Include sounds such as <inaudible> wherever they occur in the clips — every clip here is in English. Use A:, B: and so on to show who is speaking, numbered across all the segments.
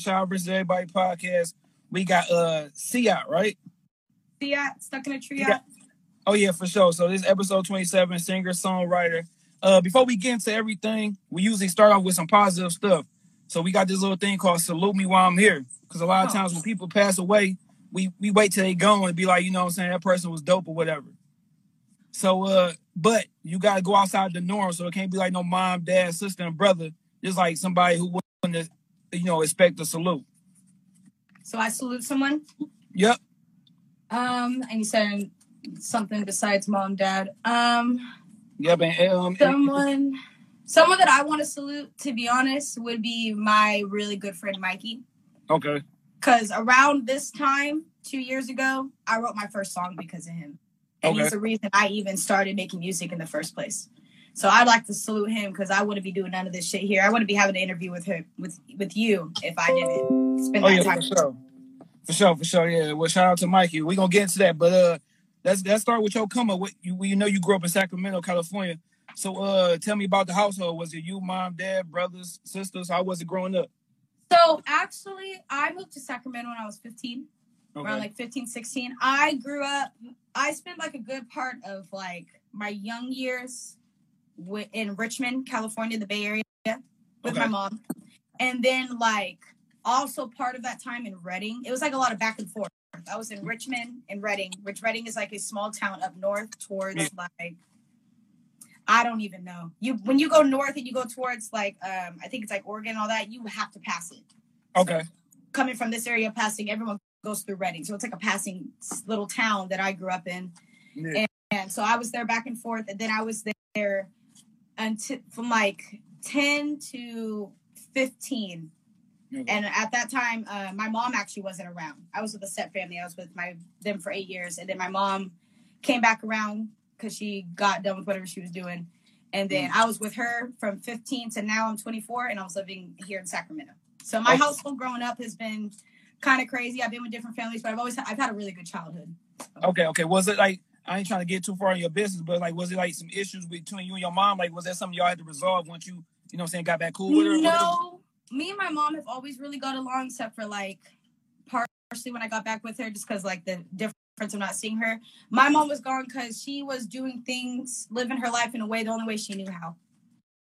A: Shy versus Everybody podcast. We got uh Siat, right?
B: Siat, stuck in a tree.
A: Oh yeah, for sure. So this is episode 27, singer, songwriter. Uh before we get into everything, we usually start off with some positive stuff. So we got this little thing called salute me while I'm here. Because a lot of
B: Oh.
A: times when people pass away, we we wait till they go and be like, you know what I'm saying, that person was dope or whatever. So uh, but you gotta go outside the norm. So it can't be like no mom, dad, sister, and brother. Just like somebody who wouldn't you know expect a salute.
B: So I salute someone.
A: Yep.
B: Um, and you said something besides mom, dad. Um,
A: Yep. And um
B: someone, someone that I want to salute, to be honest, would be my really good friend Mikey.
A: okay.
B: Cause around this time, two years ago, I wrote my first song because of him, and
A: Okay.
B: he's the reason I even started making music in the first place. So I'd like to salute him because I wouldn't be doing none of this shit here. I wouldn't be having an interview with her with with you if I didn't spend
A: Oh
B: that
A: yeah,
B: time.
A: for sure. For sure, for sure. Yeah. Well, shout out to Mikey. We're gonna get into that, but uh, let's let's start with your come up. What you we know you grew up in Sacramento, California. So uh, tell me about the household. Was it you, mom, dad, brothers, sisters? How was it growing up?
B: So actually, I moved to Sacramento when I was 15,
A: Okay.
B: around like 15, 16. I grew up, I spent like a good part of like my young years wi- in Richmond, California, the Bay Area, with
A: Okay.
B: my mom. And then like also part of that time in Redding, it was like a lot of back and forth. I was in Richmond and Redding, which Redding is like a small town up north towards like I don't even know. You when you go north and you go towards like um I think it's like Oregon all that, you have to pass it.
A: okay.
B: Coming from this area, passing everyone goes through Redding, so it's like a passing little town that I grew up in.
A: Yeah.
B: And so I was there back and forth, and then I was there until from like ten to fifteen.
A: Okay.
B: And at that time, uh, my mom actually wasn't around. I was with a step family. I was with my them for eight years, and then my mom came back around because she got done with whatever she was doing. And then I was with her from 15 to now I'm 24, and I was living here in Sacramento. So my household growing up has been kind of crazy. I've been with different families, but I've always I've had a really good childhood.
A: Okay. Okay. Was it like I ain't trying to get too far in your business, but like was it like some issues between you and your mom? Like was that something y'all had to resolve once you you know I'm saying got back cool with her?
B: No, me and my mom have always really got along, except for like partially when I got back with her, just because like the difference of not seeing her. My mom was gone because she was doing things, living her life in a way the only way she knew how.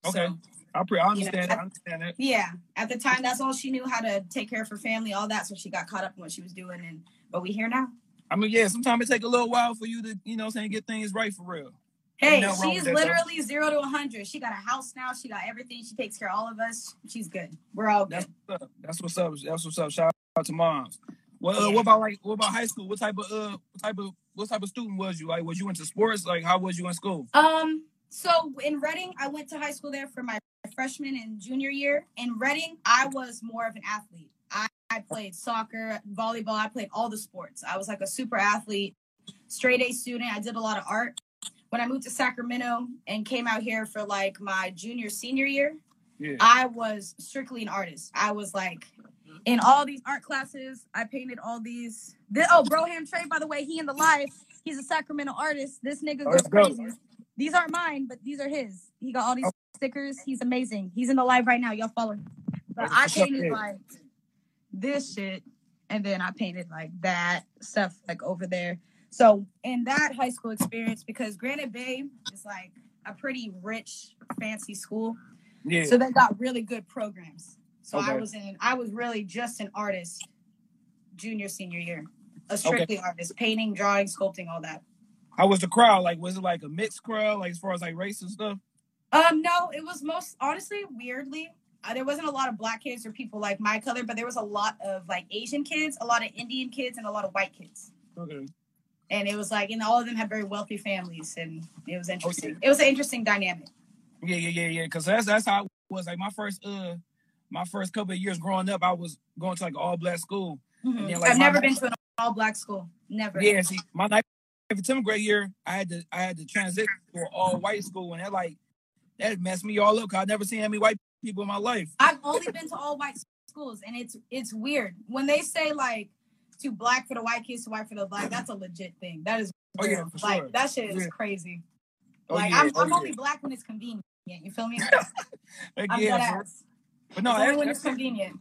A: Okay.
B: So,
A: I pre- I
B: you
A: understand
B: know,
A: that. I understand that.
B: yeah, at the time, that's all she knew how to take care of her family, all that. So she got caught up in what she was doing, and but we here now.
A: I mean, yeah, sometimes it take a little while for you to, you know I'm saying, get things right for real.
B: Hey, she's
A: that, though.
B: literally zero to 100. She got a house now. She got everything. She takes care of all of us. She's good. We're all good.
A: That's what's up. That's what's up. That's what's up. Shout out to moms. Well, uh,
B: Yeah.
A: what about like what about high school? What type of uh what type of what type of student was you? Like was you into sports? Like how was you in school?
B: Um, so in Redding, I went to high school there for my freshman and junior year. In Redding, I was more of an athlete. I, played soccer, volleyball, I played all the sports. I was like a super athlete, straight A student. I did a lot of art. When I moved to Sacramento and came out here for like my junior, senior year,
A: Yeah.
B: I was strictly an artist. I was like in all these art classes. I painted all these. This, oh, Broham Trey, by the way, he in the live. He's a Sacramento artist. This nigga goes
A: go.
B: crazy. These aren't mine, but these are his. He got all these stickers. He's amazing. He's in the live right now. Y'all follow him. But I painted like this shit, and then I painted like that stuff like over there. So in that high school experience, because Granite Bay is like a pretty rich, fancy school.
A: Yeah.
B: So they got really good programs. So I was in I was really just an artist junior senior year. A strictly artist, painting, drawing, sculpting, all that.
A: how was the crowd? Like was it like a mixed crowd? Like as far as like race and stuff?
B: Um no, it was most honestly weirdly uh, there wasn't a lot of black kids or people like my color, but there was a lot of like Asian kids, a lot of Indian kids, and a lot of white kids.
A: Okay.
B: And it was like, and all of them had very wealthy families, and it was interesting. It was an interesting dynamic.
A: Yeah, yeah, yeah, yeah. Cause that's that's how it was. Like my first uh my first couple of years growing up, I was going to like all black school.
B: Mhm.
A: Yeah, like
B: I've never been to an all black school. Never.
A: Yeah, see, my ninth and tenth grade year, I had to I had to transition to an all white school, and that like that messed me all up. Cause I never seen any white people in my life.
B: I've only been to all white schools, and it's it's weird when they say like to black for the white kids, to white for the black. That's a legit thing. That is
A: Oh, yeah,
B: like
A: sure.
B: that shit is
A: Yeah.
B: crazy.
A: Oh,
B: like
A: yeah,
B: I'm,
A: oh,
B: I'm only black when it's convenient. You feel me? <laughs>
A: Heck
B: I'm
A: yeah,
B: ass.
A: But no, I,
B: when it's convenient.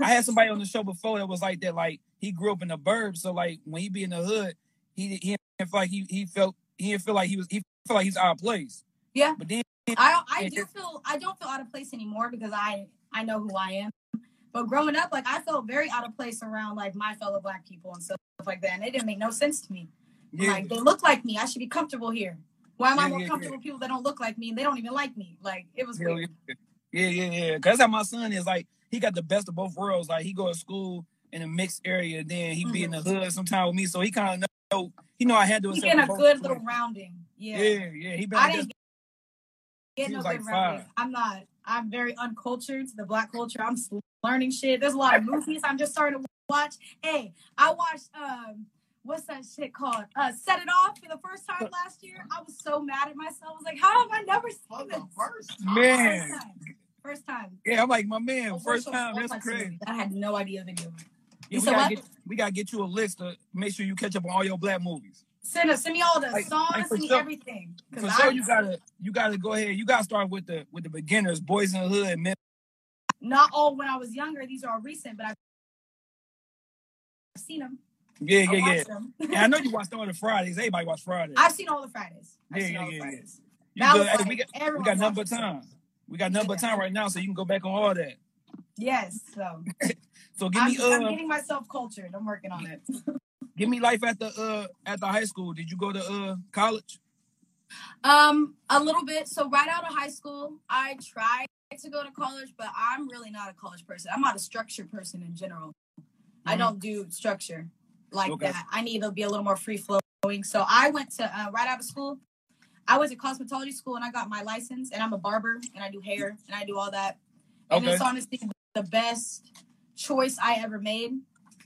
A: I had somebody on the <laughs> show before that was like that. Like he grew up in the burbs, so like when he be in the hood, he he didn't feel like he he felt he didn't feel like he was he felt like he's out of place.
B: Yeah.
A: But then
B: I I do feel I don't feel out of place anymore because I I know who I am. But growing up, like I felt very out of place around like my fellow black people and stuff like that, and it didn't make no sense to me.
A: yeah,
B: Like they look like me, I should be comfortable here. Why am I more
A: yeah,
B: comfortable with people that don't look like me and they don't even like me? Like it was weird.
A: yeah, yeah, yeah. Cause that's how my son is. Like he got the best of both worlds. Like he go to school in a mixed area, then he be in mm-hmm. the hood sometime with me, so he kind of know he know I handle
B: He
A: himself.
B: getting
A: in
B: a good little rounding. Yeah.
A: Yeah, yeah. He been
B: I didn't get no
A: was
B: good
A: like
B: I'm not. I'm very uncultured to the black culture. I'm learning shit. There's a lot of movies I'm just starting to watch. Hey, I watched um what's that shit called? Uh Set It Off for the first time last year. I was so mad at myself. I was like, how have I never seen this?
C: first
A: man. <laughs>
B: First time. First time.
A: Yeah, I'm like my man.
B: Oh,
A: First time. That's crazy.
B: I had no idea.
A: Yeah, we gotta get we gotta get you a list to make sure you catch up on all your black movies.
B: Send us, send me all the
A: Like-
B: songs,
A: like for
B: send me everything.
A: For sure, you gotta you gotta go ahead. You gotta start with the with the beginners, Boyz n the Hood, men.
B: not all when I was younger. These are all recent, but I've seen them.
A: Yeah,
B: I
A: yeah, yeah. Yeah, I know you <laughs> watched all the Fridays. Everybody watched Fridays.
B: I've seen all the Fridays. I've
A: Yeah,
B: seen
A: yeah,
B: all the
A: yeah, yeah.
B: Fridays.
A: You good.
B: was
A: Hey, we got we got number time. We got number
B: Yeah.
A: time right now, so you can go back on all that.
B: Yes. So <laughs>
A: So give
B: I'm,
A: me
B: I'm
A: uh
B: getting myself cultured. I'm working on it. <laughs>
A: give me life at the uh at the high school. Did you go to uh college?
B: Um, a little bit. So right out of high school, I tried to go to college, but I'm really not a college person. I'm not a structured person in general. I
A: Mhm.
B: don't do structure like
A: Okay.
B: that. I need to be a little more free flowing. So I went to uh, right out of school. I was to cosmetology school and I got my license. And I'm a barber and I do hair and I do all that. And
A: Okay.
B: it's honestly the best choice I ever made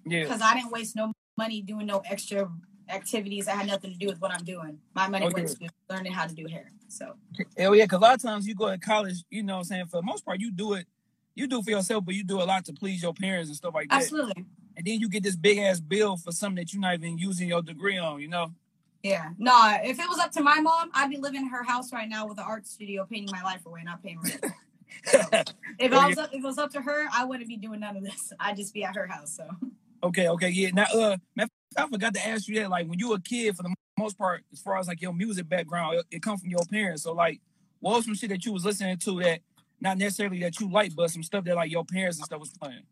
A: Yeah.
B: because I didn't waste no money doing no extra activities that had nothing to do with what I'm doing. My money
A: Okay.
B: went to learning how to do hair. So
A: Hell yeah, because a lot of times you go to college, you know what I'm saying, for the most part, you do it, you do it for yourself, but you do a lot to please your parents and stuff like that.
B: absolutely.
A: And then you get this big ass bill for something that you're not even using your degree on, you know?
B: Yeah. Nah, if it was up to my mom, I'd be living in her house right now with an art studio painting my life away, not paying rent. <laughs> If, oh, I was up, if it was up to her, I wouldn't be doing none of this. I'd just be at her house. So
A: okay, okay, yeah. Now, uh, man, I forgot to ask you that. Like, when you were a kid, for the most part, as far as like your music background, it, it come from your parents. So, like, what was some shit that you was listening to that not necessarily that you like, but some stuff that like your parents and stuff was playing?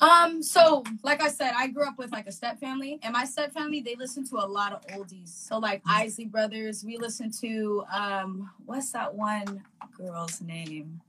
B: Um, so like I said, I grew up with like a step family, and my step family they listen to a lot of oldies. So like Isley Brothers, we listen to um, what's that one girl's name?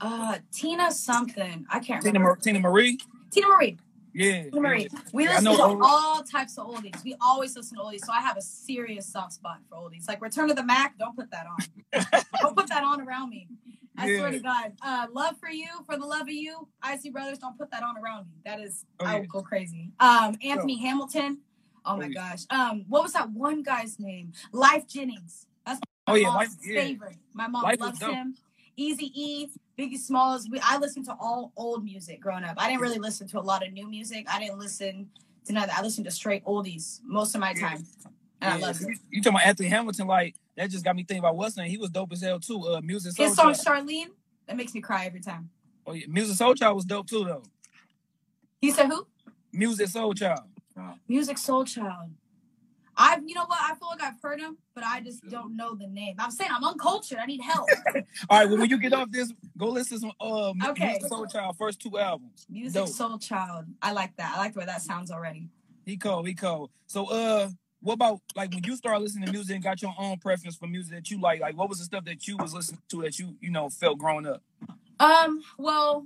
B: Uh, Tina something. I can't
A: Tina,
B: remember.
A: Mar- Teena Marie?
B: Teena Marie.
A: Yeah.
B: Teena Marie. We
A: Yeah, I
B: listen to
A: old-
B: all types of oldies. We always listen to oldies. So I have a serious soft spot for oldies. Like Return of the Mack, don't put that on. <laughs> don't put that on around me. I swear to God. Uh, love for you, for the love of you. Isley Brothers, don't put that on around me. That is,
A: Oh,
B: I
A: yeah.
B: will go crazy. Um, Anthony Hamilton. Oh my
A: Oh, yeah.
B: gosh. Um, what was that one guy's name? Lyfe Jennings. That's my
A: Oh, yeah,
B: mom's
A: Lyfe- yeah.
B: favorite. My mom
A: Lyfe
B: loves him. Easy E, Biggie Smalls. We, I listened to all old music growing up. I didn't really listen to a lot of new music. I didn't listen to none. I listened to straight oldies most of my time. And I love
A: you,
B: it.
A: you talking about Anthony Hamilton? Like that just got me thinking about what's name. He was dope as hell too. Uh, Music Soul
B: His song
A: Child.
B: Charlene, that makes me cry every time.
A: Oh yeah, Musiq Soulchild was dope too though.
B: He said who?
A: Musiq Soulchild.
B: Music Soul Child. I've, you know what? I feel like I've heard him, but I just don't know the name. I'm saying I'm uncultured. I need help. <laughs>
A: All right, well when you get off this, go listen to some uh
B: Okay.
A: Musiq Soulchild first two albums.
B: Music
A: Dope.
B: Soul Child. I like that. I like the way that sounds already.
A: He cold, he cold. So uh, what about like when you start listening to music and got your own preference for music that you like? Like what was the stuff that you was listening to that you you know felt growing up?
B: Um, well,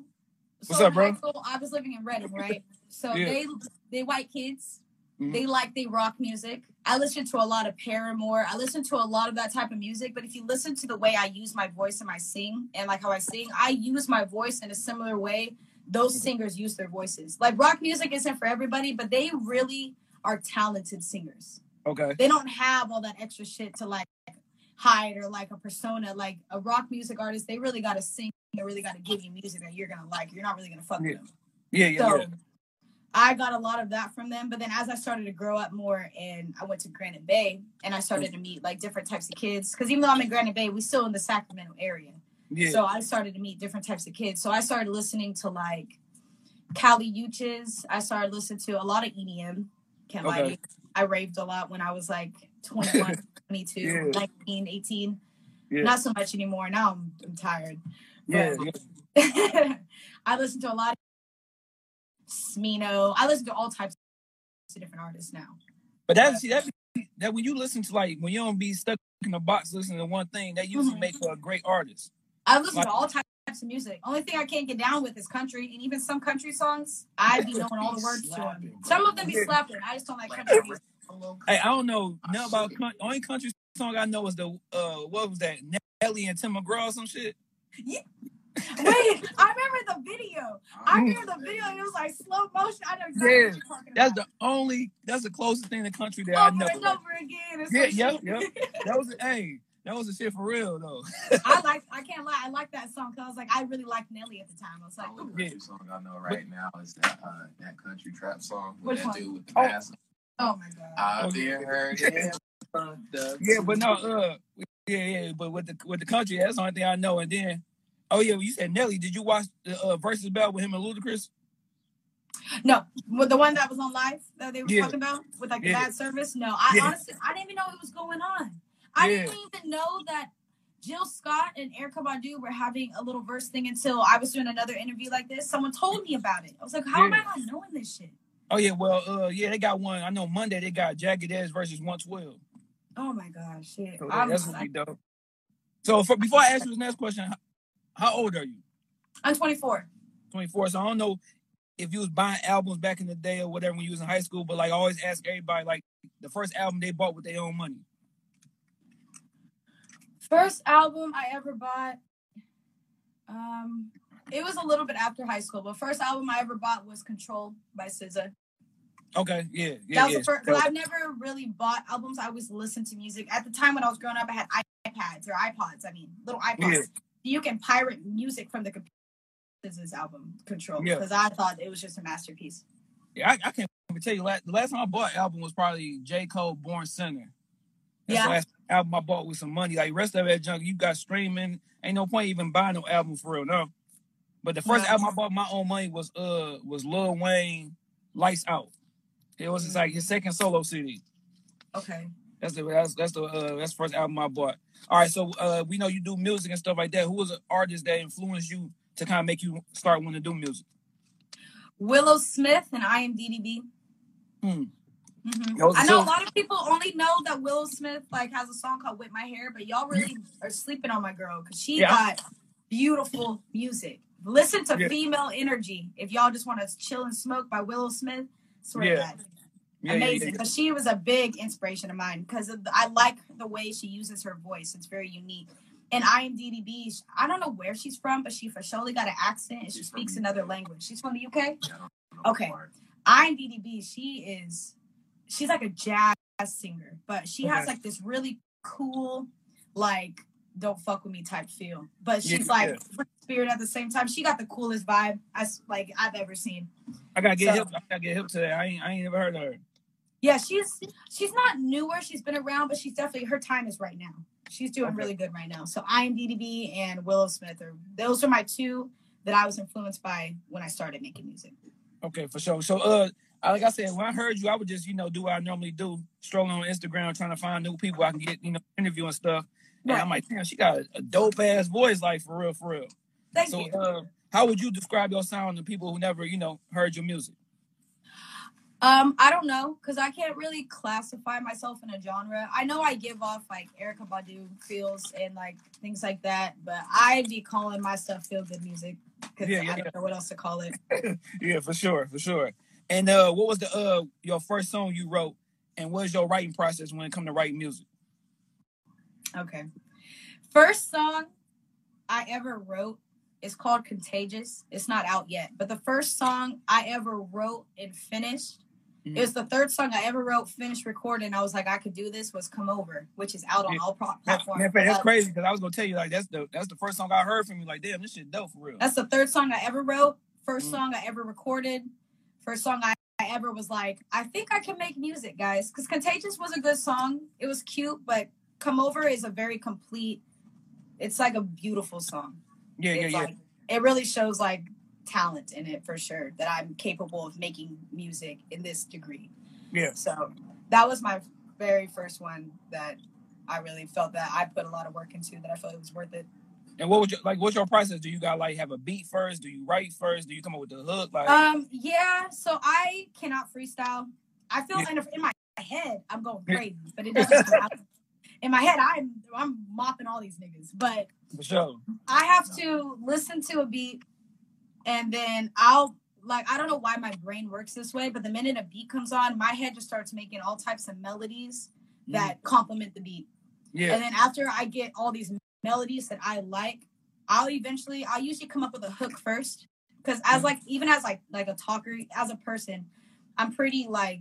B: so
A: What's up, bro?
B: school, I was living in Redding, right? So <laughs>
A: Yeah.
B: they they white kids.
A: Mhm.
B: They like they rock music. I listen to a lot of Paramore. I listen to a lot of that type of music. But if you listen to the way I use my voice and my sing, and like how I sing, I use my voice in a similar way those singers use their voices. Like rock music isn't for everybody, but they really are talented singers.
A: Okay.
B: They don't have all that extra shit to like hide or like a persona. Like a rock music artist, they really got to sing. They really got to give you music that you're gonna like. You're not really gonna fuck
A: Yeah.
B: with them.
A: Yeah, yeah,
B: So
A: yeah.
B: I got a lot of that from them. But then as I started to grow up more and I went to Granite Bay and I started to meet like different types of kids. Cause even though I'm in Granite Bay, we're still in the Sacramento area.
A: Yeah.
B: So I started to meet different types of kids. So I started listening to like Kali Uchis. I started listening to a lot of EDM. Can't lie to
A: Okay.
B: you. I raved a lot when I was like 21, <laughs> 22,
A: Yeah.
B: 19, 18.
A: Yeah.
B: Not so much anymore. Now I'm, I'm tired.
A: yeah, yeah. <laughs>
B: I listened to a lot of Smino. I listen to all types of different artists now.
A: But that's see, that that when you listen to like when you don't be stuck in a box listening to one thing, that usually
B: Mhm.
A: make for a great artist.
B: I listen
A: Like-
B: to all types of music. Only thing I can't get down with is country, and even some country songs, I be knowing all the words to them. Some of them be slapping. I just don't like country music.
A: Hey, I don't know nothing about country. only country song I know is the uh what was that Nelly and Tim McGraw some shit. <laughs>
B: Wait, I remember the video. I
C: Mm.
B: remember the video. It was like slow motion. I know exactly
A: Yeah,
B: what you're talking about.
A: That's
B: about.
A: the only that's the closest thing to country that I
B: over
A: know.
B: and over again. or some
A: Yeah, yep,
B: shit. <laughs>
A: That was hey, that was the shit for real though.
B: I <laughs> like. I can't lie. I like that song because I was like, I really liked Nelly at the time. I was like,
C: Only
B: ooh.
A: Yeah.
C: country song I know right now is that uh, that country trap song with
B: Which
C: that
B: one?
C: dude with the
A: Oh.
C: mask.
B: oh my god.
C: I've
A: Oh,
C: been
A: yeah.
C: hurt. Yeah,
A: Yeah, but no, uh, yeah, yeah, but with the with the country, that's the only thing I know. And then, oh yeah, you said Nelly. Did you watch the uh, Verzuz battle with him and Ludacris?
B: No, with the one that was on live that they were
A: Yeah.
B: talking about with like the
A: Yeah.
B: bad service. No, I
A: Yeah.
B: honestly I didn't even know it was going on. I didn't even know that Jill Scott and Erykah Badu were having a little verse thing until I was doing another interview like this. Someone told me about it. I was like, how am I not knowing this shit?
A: Oh yeah, well, uh, yeah, they got one. I know Monday they got Jagged Edge versus One Twelve.
B: Oh my gosh, shit.
A: So that's gonna be dope. So for, before I ask you this next question, how, old are you?
B: I'm 24.
A: Twenty four. So I don't know if you was buying albums back in the day or whatever when you was in high school, but like I always ask everybody, like the first album they bought with their own money.
B: First album I ever bought. Um, it was a little bit after high school, but first album I ever bought was Control by SZA.
A: Okay, yeah, yeah,
B: that was
A: yeah.
B: the first. But I've never really bought albums. I always listened to music. At the time when I was growing up, I had iPads or iPods. I mean, little iPods.
A: Yeah.
B: You can pirate music from the computer. SZA's album Control
A: Yeah.
B: because I thought it was just a masterpiece.
A: Yeah, I, I can't even tell you. Last, the last time I bought an album was probably J. Cole, Born Sinner. That's
B: Yeah.
A: the last album I bought with some money. Like rest of that junk, you got streaming. Ain't no point even buying no album for real, no. But the first
B: No.
A: album I bought my own money was uh was Lil Wayne, Lights Out. It was just like his second solo CD.
B: Okay.
A: That's the that's that's the uh that's the first album I bought. All right, so uh we know you do music and stuff like that. Who was an artist that influenced you to kind of make you start wanting to do music?
B: Willow Smith and IMDb.
A: Hmm.
B: Mhm.
A: That was
B: I know a lot of people only know that Willow Smith like has a song called "Whip My Hair," but y'all really are sleeping on my girl because she
A: Yeah.
B: got beautiful music. Listen to
A: Yeah.
B: "Female Energy" if y'all just want to chill and smoke by Willow Smith. Swear
A: Yeah.
B: to God,
A: Yeah, yeah,
B: amazing.
A: yeah.
B: But she was a big inspiration of mine because I like the way she uses her voice. It's very unique. And IMDb, I don't know where she's from, but she for surely got an accent and she
C: She's
B: speaks another language. She's from the UK.
C: Yeah, I
B: Okay. IMDb, she is she's like a jazz singer, but she has like this really cool, like don't fuck with me type feel. But
A: Yeah,
B: she's like
A: yeah.
B: spirit at the same time. She got the coolest vibe as like I've ever seen.
A: I gotta get
B: So-
A: hip. I gotta get hip to that. I ain't I ain't never heard of her.
B: Yeah, she's she's not newer. She's been around, but she's definitely her time is right now. She's doing
A: Okay.
B: really good right now. So IMDb and DDB and Willow Smith are those are my two that I was influenced by when I started making music.
A: Okay, for sure. So, uh, like I said, when I heard you, I would just, you know, do what I normally do, strolling on Instagram, trying to find new people I can get, you know, interview and stuff. And
B: Right.
A: I'm like, damn, she got a, a dope ass voice, like for real, for real.
B: Thank
A: so,
B: you.
A: uh, how would you describe your sound to people who never, you know, heard your music?
B: Um, I don't know because I can't really classify myself in a genre. I know I give off like Erykah Badu feels and like things like that, but I be calling my stuff feel good music because
A: Yeah,
B: I don't
A: yeah.
B: know what else to call it. <laughs>
A: Yeah, for sure, for sure. And uh, what was the uh your first song you wrote, and what was your writing process when it come to writing music?
B: Okay, first song I ever wrote is called Contagious. It's not out yet, but the first song I ever wrote and finished.
A: Mhm.
B: It was the third song I ever wrote, finished, recording. I was like, I could do this. Was "Come Over," which is out on
A: Yeah.
B: all pro- platforms.
A: man, that's crazy because I was gonna tell you like that's the that's the first song I heard from you. Like, damn, this shit dope for real.
B: That's the third song I ever wrote, first
A: Mm.
B: song I ever recorded, first song I, I ever was like, I think I can make music, guys. Because Contagious was a good song. It was cute, but Come Over is a very complete It's like a beautiful song.
A: Yeah, yeah,
B: it's
A: yeah.
B: like it really shows like talent in it for sure that I'm capable of making music in this degree.
A: Yeah.
B: So that was my very first one that I really felt that I put a lot of work into that I felt it was worth it.
A: And what would you like? What's your process? Do you got like have a beat first? Do you write first? Do you come up with the hook? Like,
B: Um yeah, so I cannot freestyle. I feel
A: Yeah.
B: in, in my head I'm going crazy, but it doesn't. <laughs> In my head, I'm I'm mopping all these niggas, but
A: for sure.
B: I have to listen to a beat and then I'll like I don't know why my brain works this way, but the minute a beat comes on, my head just starts making all types of melodies that complement the beat.
A: Yeah,
B: And then after I get all these melodies that I like, I'll eventually I'll usually come up with a hook first. Cause as
A: Mhm.
B: like even as like like a talker, as a person, I'm pretty like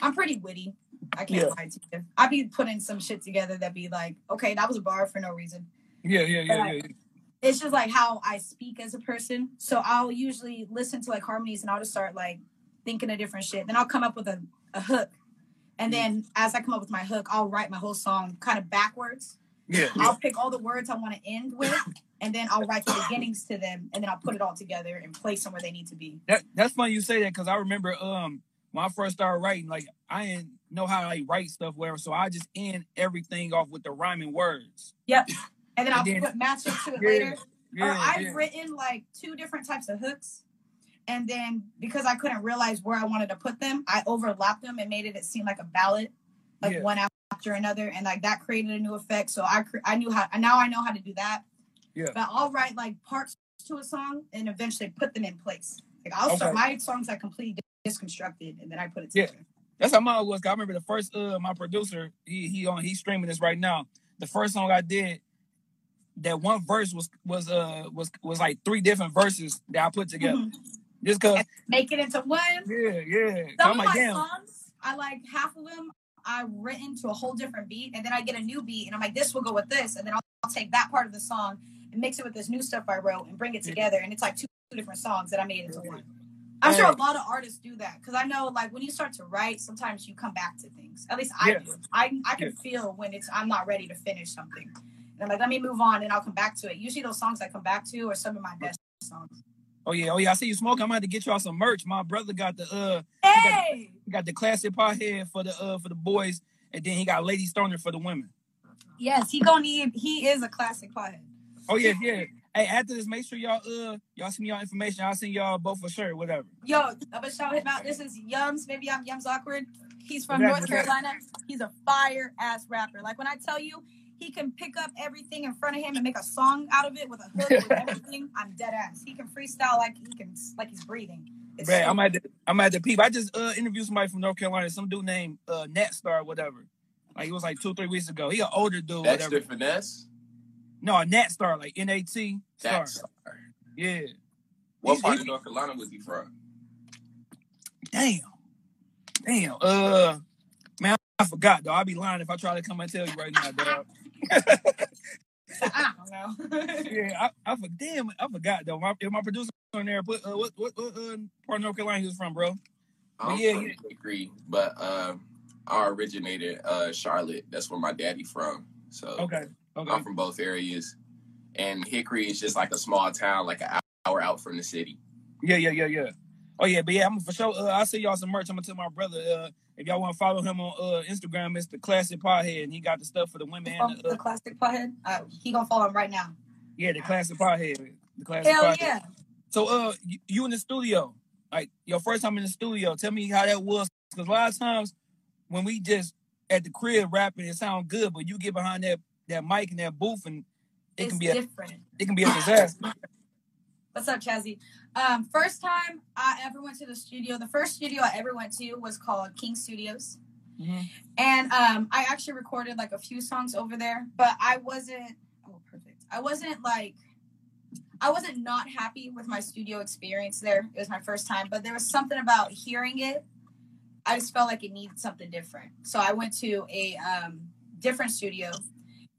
B: I'm pretty witty. I can't
A: Yeah.
B: lie to you. I'd be putting some shit together that be like, okay, that was a bar for no reason
A: yeah, yeah, yeah,
B: But-
A: yeah.
B: It's just like how I speak as a person. So I'll usually listen to like harmonies and I'll just start like thinking of different shit. Then I'll come up with a, a hook. And then as I come up with my hook, I'll write my whole song kind of backwards.
A: yeah.
B: I'll pick all the words I want to end with, and then I'll write the beginnings to them, and then I'll put it all together and place them where they need to be.
A: That that's funny you say that because I remember um when I first started writing, like I didn't know how to like write stuff whatever, so I just end everything off with the rhyming words.
B: Yep. <laughs> And then I'll put match it to it <laughs>
A: Yeah,
B: later. or I've
A: yeah.
B: written like two different types of hooks. And then because I couldn't realize where I wanted to put them, I overlapped them and made it seem like a ballad, like
A: Yeah.
B: one after another, and like that created a new effect. So I cre- I knew how now I know how to do that.
A: Yeah.
B: But I'll write like parts to a song and eventually put them in place. Like I'll start my songs are completely disconstructed and then I put it
A: Yeah.
B: together.
A: That's how mine was. I remember the first uh my producer, he he on he's streaming this right now. The first song I did, that one verse was was uh was was like three different verses that I put together.
B: Mhm.
A: Just cause
B: Make it into one.
A: yeah, yeah. So
B: Some
A: I'm
B: of
A: like,
B: my
A: damn.
B: songs, I like half of them I've written to a whole different beat, and then I get a new beat, and I'm like, this will go with this, and then I'll, I'll take that part of the song and mix it with this new stuff I wrote and bring it
A: Yeah.
B: together, and it's like two, two different songs that I made into one. I'm sure a lot of artists do that because I know, like, when you start to write, sometimes you come back to things. At least I
A: Yeah.
B: do. I I can feel when it's I'm not ready to finish something, and I'm like, let me move on, and I'll come back to it. Usually, those songs I come back to are some of my best songs.
A: Oh yeah, oh yeah. I see you smoking. I'm gonna have to get y'all some merch. My brother got the uh
B: Hey,
A: he got the classic pothead for the uh for the boys, and then he got Lady Stoner for the women.
B: yes, he gonna need. He is a classic pothead.
A: Oh yeah, yeah. Hey, after this, make sure y'all uh y'all send me y'all information. I'll send y'all both a shirt, whatever.
B: Yo, I'm gonna shout him out. This is Yums. Maybe I'm Yums Awkward. He's from North. Carolina. He's a fire ass rapper. Like when I tell you he can pick up everything in front of him and make a song out of it with a hook with everything, <laughs> I'm dead ass. He can freestyle like he can like he's breathing. It's
A: Man, I'm at the I'm at the peep. I just uh interviewed somebody from North Carolina, some dude named uh Netstar, whatever. Like it was like two, three weeks ago. He an older dude,
C: That's
A: whatever.
C: the finesse.
A: No, a Netstar, like N A T star.
C: That's
A: Yeah.
C: what
A: He's-
C: part
A: he's-
C: of North Carolina was he from?
A: Damn. Damn. Uh man, I forgot though. I'd be lying if I try to come and tell you right now, dog.
B: I <laughs> don't know.
A: Yeah, I, I for damn, I forgot though. My, if my producer on there, put uh, what what, what uh, part of North Carolina he was from, bro?
C: I'm
A: Yeah,
C: from
A: yeah.
C: Hickory, but uh, I originated uh Charlotte. That's where my daddy from. So
A: Okay, okay,
C: I'm from both areas, and Hickory is just like a small town, like an hour out from the city.
A: yeah, yeah, yeah, yeah. Oh yeah, but yeah, I'm for sure. Uh, I'll send y'all some merch. I'm gonna tell my brother uh, if y'all want to follow him on uh, Instagram, it's the classic pothead, and he got the stuff for the women and the,
B: the
A: uh,
B: classic pothead. Uh, he gonna follow him right now.
A: yeah, the classic pothead, the classic
B: Hell
A: pothead.
B: yeah.
A: So, uh, you, you in the studio, like your first time in the studio. Tell me how that was, because a lot of times when we just at the crib rapping, it sound good, but you get behind that that mic and that booth, and it
B: it's
A: can be a
B: different.
A: it can be a disaster. <laughs>
B: What's up, Chazzy? Um, first time I ever went to the studio, the first studio I ever went to was called King Studios.
A: Mhm.
B: And um, I actually recorded like a few songs over there, but I wasn't, oh, perfect. I wasn't like, I wasn't not happy with my studio experience there. It was my first time, but there was something about hearing it. I just felt like it needed something different. So I went to a um, different studio.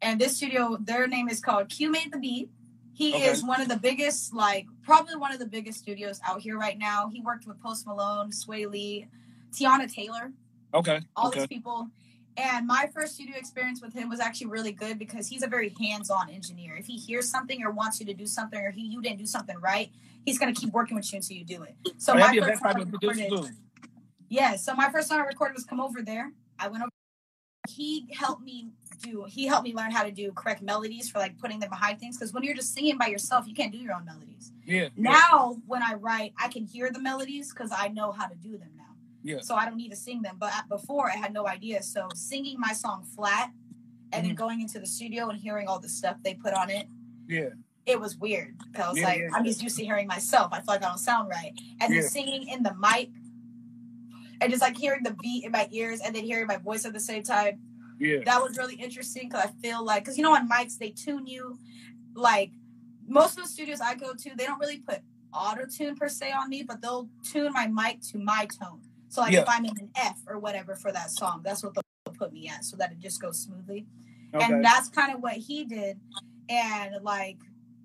B: And this studio, their name is called Q Made the Beat. He
A: Okay.
B: is one of the biggest, like probably one of the biggest studios out here right now. He worked with Post Malone, Swae Lee, Teyana Taylor,
A: Okay,
B: all
A: okay,
B: these people. And my first studio experience with him was actually really good because he's a very hands-on engineer. If he hears something or wants you to do something or he you didn't do something right, he's gonna keep working with you until you do it. So
A: Oh,
B: my
A: that'd be a
B: first time I recorded, yeah, so my first time I recorded was "Come Over There." I went over. He helped me do. He helped me learn how to do correct melodies for like putting them behind things. Because when you're just singing by yourself, you can't do your own melodies.
A: Yeah. yeah.
B: Now, when I write, I can hear the melodies because I know how to do them now.
A: Yeah.
B: So I don't need to sing them. But before, I had no idea. So singing my song flat, and then
A: Mhm.
B: going into the studio and hearing all the stuff they put on it,
A: Yeah.
B: it was weird. I was
A: Yeah,
B: like,
A: yeah.
B: I'm just used to hearing myself. I feel like I don't sound right. And then singing in the mic, and just like hearing the beat in my ears, and then hearing my voice at the same time
A: Yeah.
B: that was really interesting because I feel like because you know on mics they tune you like most of the studios I go to they don't really put auto tune per se on me but they'll tune my mic to my tone so like
A: Yeah.
B: if I'm in an F or whatever for that song that's what they'll put me at so that it just goes smoothly
A: Okay.
B: and that's kind of what he did and like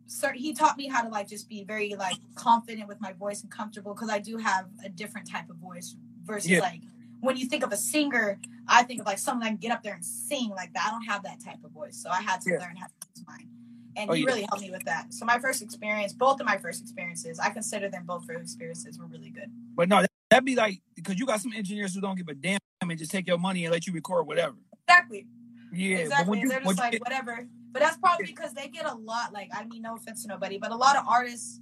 B: sir he taught me how to like just be very like confident with my voice and comfortable because I do have a different type of voice versus
A: Yeah.
B: like when you think of a singer I think of like someone that can get up there and sing like that. I don't have that type of voice, so I had to
A: Yeah.
B: learn how to use mine. And
A: Oh,
B: he
A: yeah.
B: really helped me with that. So my first experience, both of my first experiences, I consider them both first experiences were really good.
A: But no, that, that'd be like because you got some engineers who don't give a damn and just take your money and let you record whatever.
B: Exactly.
A: Yeah.
B: Exactly.
A: you,
B: They're just like
A: get-
B: whatever. But that's probably because they get a lot. Like I mean, no offense to nobody, but a lot of artists,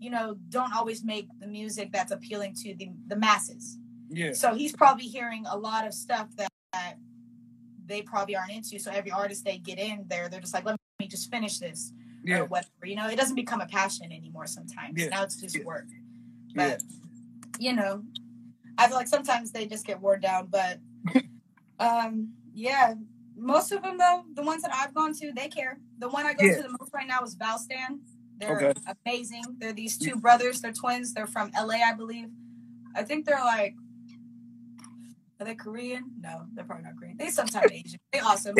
B: you know, don't always make the music that's appealing to the the masses.
A: Yeah.
B: So he's probably hearing a lot of stuff that, that they probably aren't into. So every artist they get in there, they're just like, let me just finish this
A: Yeah.
B: or whatever. You know, it doesn't become a passion anymore sometimes.
A: Yeah.
B: Now it's just
A: Yeah.
B: work.
A: Yeah.
B: But you know, I feel like sometimes they just get worn down. But <laughs> um, yeah, most of them though, the ones that I've gone to, they care. The one I go
A: Yeah.
B: to the most right now is Valstan. They're
A: Okay.
B: amazing. They're these two brothers. They're twins. They're from LA, I believe. I think they're like. Are they Korean? No, they're probably not Korean. They some type of Asian. They awesome.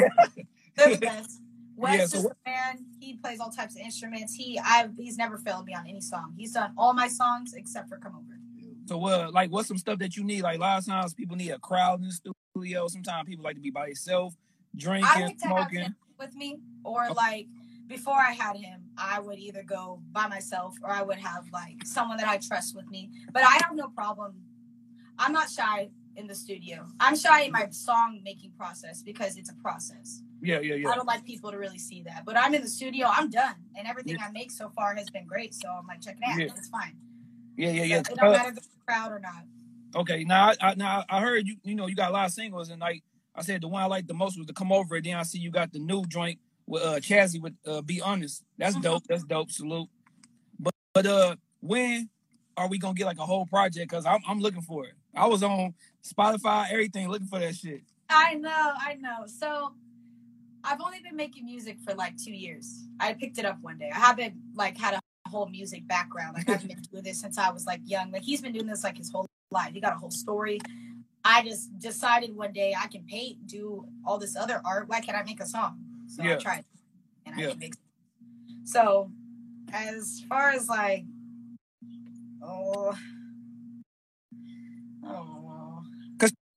B: They're the best. <laughs> Wes
A: Yeah,
B: is
A: so
B: a man. He plays all types of instruments. He I've he's never failed me on any song. He's done all my songs except for Come Over.
A: So uh, like what's some stuff that you need? Like a lot of times people need a crowd in the studio. Sometimes people like to be by themselves, drinking,
B: I like to have
A: smoking.
B: him with me, or like before I had him, I would either go by myself or I would have like someone that I trust with me. But I have no problem. I'm not shy in the studio. I'm shy in my song making process because it's a process.
A: Yeah, yeah, yeah.
B: I don't like people to really see that. But I'm in the studio, I'm done. And everything I make so far has been great. So I'm like, check it out.
A: Yeah.
B: It's fine.
A: Yeah, yeah, yeah.
B: So it don't
A: Uh,
B: matter a crowd or not.
A: okay, now I, I now I heard you. You know, you got a lot of singles, and like I said, the one I liked the most was to come over. And then I see you got the new joint with uh Chazzy with uh Be Honest. That's
B: Mhm.
A: dope. That's dope. Salute. But but uh, when are we gonna get like a whole project? Cause I'm I'm looking for it. I was on Spotify, everything, looking for that shit.
B: I know, I know. So I've only been making music for like two years. I picked it up one day. I haven't like had a whole music background. Like I haven't been <laughs> doing this since I was like young. Like he's been doing this like his whole life. He got a whole story. I just decided one day I can paint, do all this other art. Why can't I make a song? So
A: Yeah.
B: I tried, and I
A: Yeah.
B: can make. So, as far as like, oh,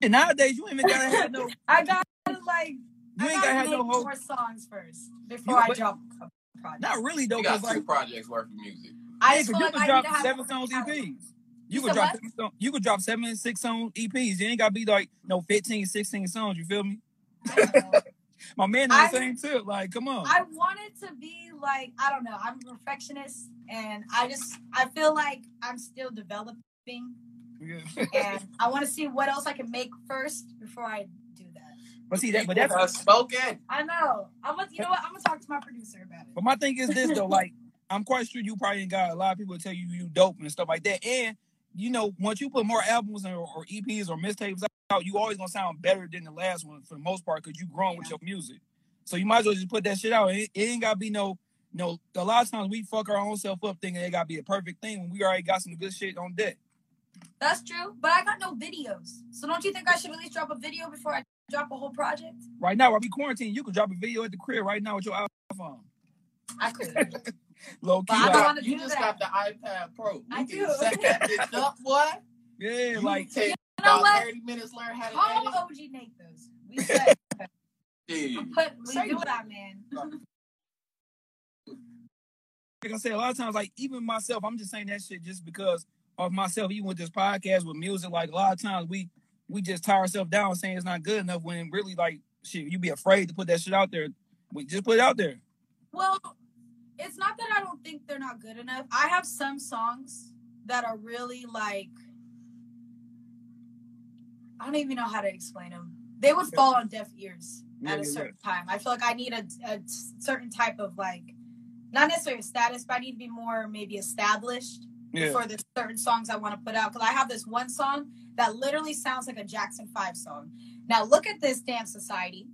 A: And nowadays you ain't even gotta have no. <laughs>
B: I gotta like
A: ain't
B: I
A: gotta
B: gotta
A: have no whole.
B: more songs first before
A: You-
B: I drop a project.
A: Not really though,
C: You got
A: cause like
C: projects worth of music.
B: I
A: yeah,
B: just
A: 'cause you
B: like
A: could
B: I
A: drop
B: need
A: seven songs. EPs. You
B: You
A: could drop
B: what?
A: seven you could drop seven, six song EPs. You ain't gotta be like no 15, 16 songs. You feel me? <laughs> My man on the same tip. Like, come on.
B: I wanted to be like I don't know. I'm a perfectionist, and I just I feel like I'm still developing,
A: Yeah.
B: And <laughs> I want to see what else I can make first before I do that.
A: but see that, but that's
C: have spoken.
B: I know. I'm gonna, you know what? I'm gonna talk to my producer about it.
A: But my thing is this though, like I'm quite sure you probably got a lot of people tell you you dope and stuff like that. And you know, once you put more albums or, or EPs or mixtapes out, you always gonna sound better than the last one for the most part because you grown with your music. So you might as well just put that shit out. It, it ain't gotta be no no. A lot of times we fuck our own self up thinking it gotta be a perfect thing when we already got some good shit on deck.
B: That's true, but I got no videos. So don't you think I should at least drop a video before I drop a whole project?
A: Right now, while we quarantine, you could drop a video at the crib right now with your iPhone.
B: I could. <laughs>
A: Low key,
B: But I
C: You,
B: don't
A: like,
B: wanna
C: got, you
B: do
C: just
B: that.
C: got the iPad Pro. You
B: I
C: can
B: do.
C: set that <laughs> bitch up, boy.
A: yeah,
C: You
A: like
C: take
B: You know
C: about
B: what?
C: 30 minutes learn how to
B: Call
C: edit.
B: OG Nate those. We said <laughs>
C: Yeah.
B: put we
A: Say
B: do
A: that.
B: that, man.
A: like I said, a lot of times, like even myself, I'm just saying that shit just because of myself. Even with this podcast with music, like a lot of times we we just tie ourselves down saying it's not good enough when really like shit, you be afraid to put that shit out there. We just put it out there.
B: Well, it's not that I don't think they're not good enough. I have some songs that are really like I don't even know how to explain them. They would fall on deaf ears at a certain time. I feel like I need a, a certain type of like not necessarily a status, but I need to be more maybe established
A: Yeah.
B: for the certain songs I want to put out. Because I have this one song that literally sounds like a Jackson Five song. Now look at this dance society.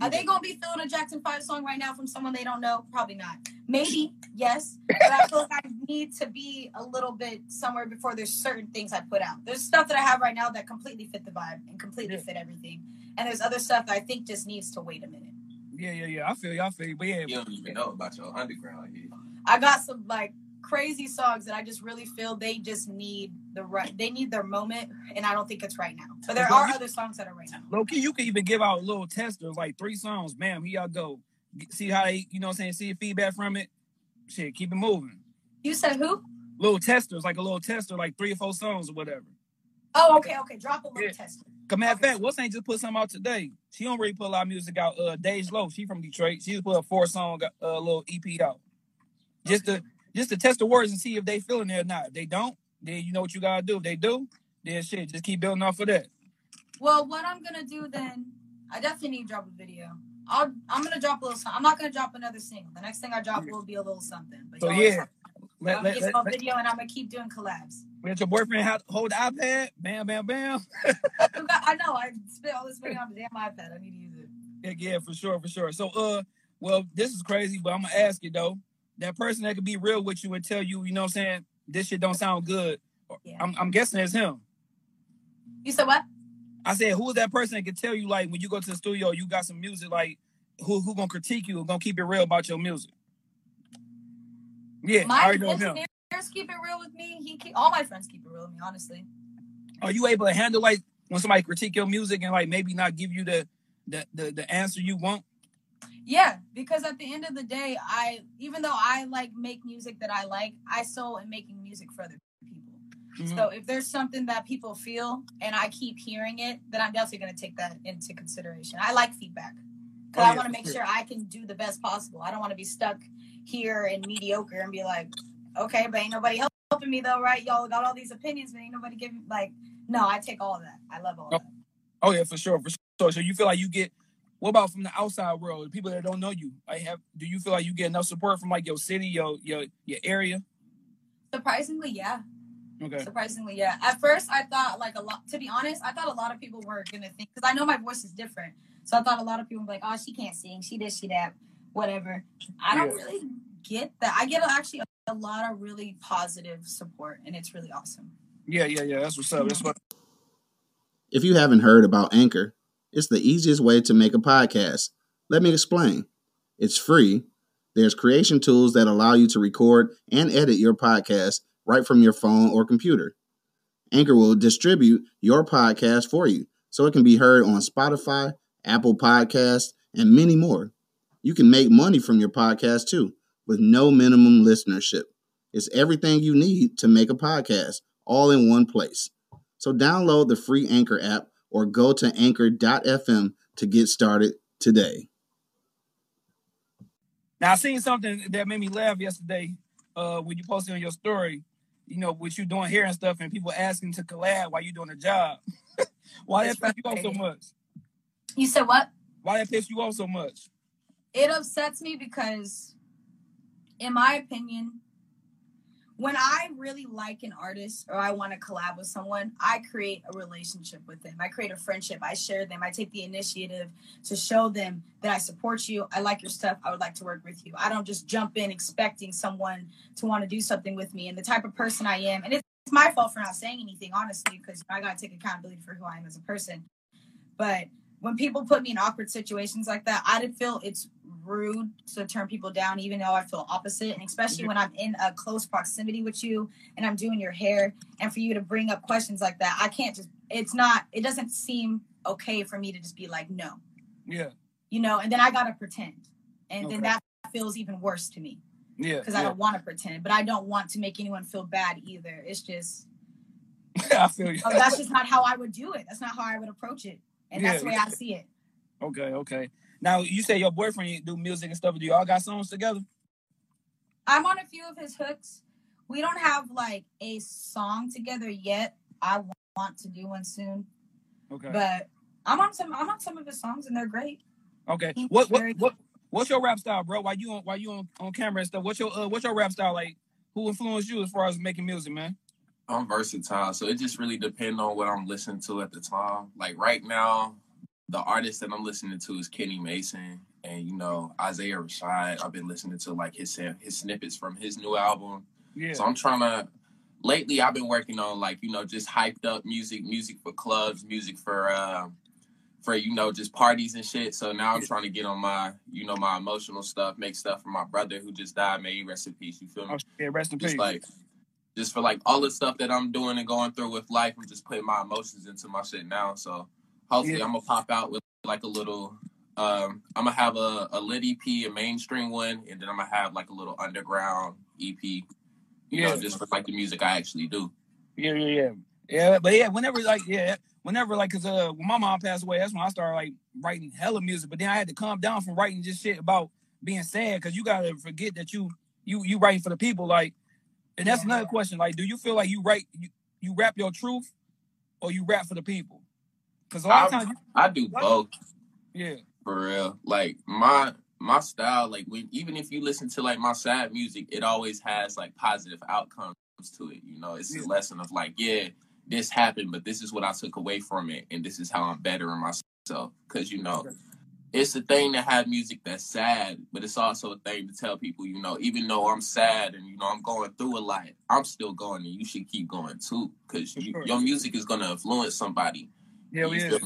B: Are they gonna be feeling a Jackson Five song right now from someone they don't know? Probably not. Maybe yes, but I feel like I need to be a little bit somewhere before there's certain things I put out. There's stuff that I have right now that completely fit the vibe and completely
A: Yeah.
B: fit everything, and there's other stuff that I think just needs to wait a minute.
A: Yeah, yeah, yeah. I feel you. I feel you. But yeah,
C: You don't even know about your underground here.
B: I got some like crazy songs that I just really feel they just need the right. They need their moment, and I don't think it's right now. But there are other songs that are right now.
A: Loki, you can even give out little testers like three songs. Bam, here y'all go. See how they, you know, what I'm saying, see the feedback from it. Shit, keep it moving.
B: You said who?
A: Little testers, like a little tester, like three or four songs or whatever.
B: Oh, okay, okay. Drop a little
A: Yeah.
B: tester.
A: Come matter of fact, what's ain't just put something out today? She don't really put a lot of music out. Uh, Dej Loaf, she from Detroit. She just put a four song uh, little EP out, just to just to test the words and see if they feeling it or not. If they don't, then you know what you gotta do. If they do, then shit, just keep building off of that.
B: Well, what I'm gonna do then? I definitely need to drop a video. I'll, I'm gonna drop a little. Something. I'm not gonna drop another single. The next thing I drop will be a little something. But
A: So yeah,
B: I'm
A: let,
B: gonna
A: let,
B: get
A: let,
B: some
A: let,
B: video, and I'm gonna keep doing collabs.
A: let your boyfriend have, hold the iPad. Bam, bam, bam. <laughs>
B: I know I spent all this money on the damn iPad. I need to use it.
A: Yeah, yeah, for sure, for sure. So, uh, well, this is crazy, but I'm gonna ask you though. That person that could be real with you and tell you, you know, what I'm saying this shit don't sound good.
B: Yeah.
A: I'm, I'm guessing it's him.
B: You said what?
A: I said, who is that person that can tell you, like, when you go to the studio, you got some music, like, who who gonna critique you, gonna keep it real about your music? Yeah, I
B: My
A: already know him.
B: keep it real with me. He keep, all my friends keep it real with me. Honestly.
A: Are you able to handle like when somebody critique your music and like maybe not give you the the the, the answer you want?
B: Yeah, because at the end of the day, I even though I like make music that I like, I still am making music for other people.
A: Mhm.
B: So if there's something that people feel and I keep hearing it, then I'm definitely going to take that into consideration. I like feedback because
A: Oh,
B: I want to make
A: sure.
B: sure I can do the best possible. I don't want to be stuck here and mediocre and be like, okay, but ain't nobody help- helping me though, right? Y'all got all these opinions, but ain't nobody giving like. No, I take all of that. I love all
A: Oh.
B: that.
A: Oh yeah, for sure, for sure. So you feel like you get what about from the outside world, the people that don't know you? I have. Do you feel like you get enough support from like your city, your your your area?
B: Surprisingly, yeah.
A: Okay.
B: Surprisingly, yeah. At first, I thought like a lot. To be honest, I thought a lot of people were gonna think because I know my voice is different. So I thought a lot of people were like, "Oh, she can't sing. She this, she that, whatever." I don't
A: Yeah.
B: really get that. I get actually a, a lot of really positive support, and it's really awesome.
A: Yeah, yeah, yeah. That's what's up. That's what.
D: If you haven't heard about Anchor, it's the easiest way to make a podcast. Let me explain. It's free. There's creation tools that allow you to record and edit your podcast right from your phone or computer. Anchor will distribute your podcast for you so it can be heard on Spotify, Apple Podcasts, and many more. You can make money from your podcast too with no minimum listenership. It's everything you need to make a podcast all in one place. So download the free Anchor app or go to anchor.fm to get started today.
A: Now I seen something that made me laugh yesterday. Uh, when you posted on your story, you know what you're doing here and stuff, and people asking to collab while you doing a job. <laughs> Why that
B: It's
A: piss you off so much?
B: You said what?
A: Why that piss you off so much?
B: It upsets me because, in my opinion, when I really like an artist or I want to collab with someone, I create a relationship with them. I create a friendship. I share them. I take the initiative to show them that I support you. I like your stuff. I would like to work with you. I don't just jump in expecting someone to want to do something with me. And the type of person I am, and it's my fault for not saying anything, honestly, because I got to take accountability for who I am as a person. But when people put me in awkward situations like that, I did feel it's rude to turn people down, even though I feel opposite. And especially when I'm in a close proximity with you and I'm doing your hair, and for you to bring up questions like that, I can't just, it's not, it doesn't seem okay for me to just be like, no,
A: Yeah,
B: you know, and then I gotta pretend, and then that feels even worse to me
A: yeah,
B: because I don't want to pretend, but I don't want to make anyone feel bad either. It's just <laughs>
A: I feel you.
B: oh, that's just not how I would do it. That's not how I would approach it, and that's the way I see it.
A: Okay, okay. Now you say your boyfriend do music and stuff. Do y'all got songs together?
B: I'm on a few of his hooks. We don't have like a song together yet. I want to do one soon,
A: Okay.
B: but I'm on some. I'm on some of his songs, and they're great.
A: Okay.
B: He's
A: What what what what's your rap style, bro? Why you on why you on, on camera and stuff? What's your uh, what's your rap style like? Who influenced you as far as making music, man?
C: I'm versatile, so it just really depends on what I'm listening to at the time. Like right now, the artist that I'm listening to is Kenny Mason, and you know Isaiah Rashad. I've been listening to like his his snippets from his new album.
A: Yeah.
C: So I'm trying to. Lately, I've been working on like you know just hyped up music, music for clubs, music for uh, for you know just parties and shit. So now I'm trying to get on my you know my emotional stuff, make stuff for my brother who just died. May he rest in peace. You feel me?
A: Oh, yeah, rest in peace.
C: like just for like all the stuff that I'm doing and going through with life, I'm just putting my emotions into my shit now. So hopefully
A: Yeah.
C: I'm gonna pop out with like a little um I'm gonna have a, a lit EP, a mainstream one, and then I'm gonna have like a little underground EP. You
A: Yeah.
C: know, just for like the music I actually do.
A: Yeah, yeah, yeah. Yeah, but yeah, whenever like yeah, whenever like cause uh when my mom passed away, that's when I started like writing hella music. But then I had to calm down from writing just shit about being sad because you gotta forget that you you you writing for the people. Like and that's another question. Like, do you feel like you write you, you rap your truth or you rap for the people? Cause a lot of
C: I-
A: times you,
C: I do both.
A: yeah,
C: For real. Like my my style, like when even if you listen to like my sad music, it always has like positive outcomes to it. You know, it's
A: Yeah.
C: a lesson of like, yeah, this happened, but this is what I took away from it, and this is how I'm bettering myself. Cause you know. It's a thing to have music that's sad, but it's also a thing to tell people, you know, even though I'm sad and you know I'm going through a lot, I'm still going, and you should keep going too, because you,
A: sure.
C: your music is gonna influence somebody.
A: yeah, yeah.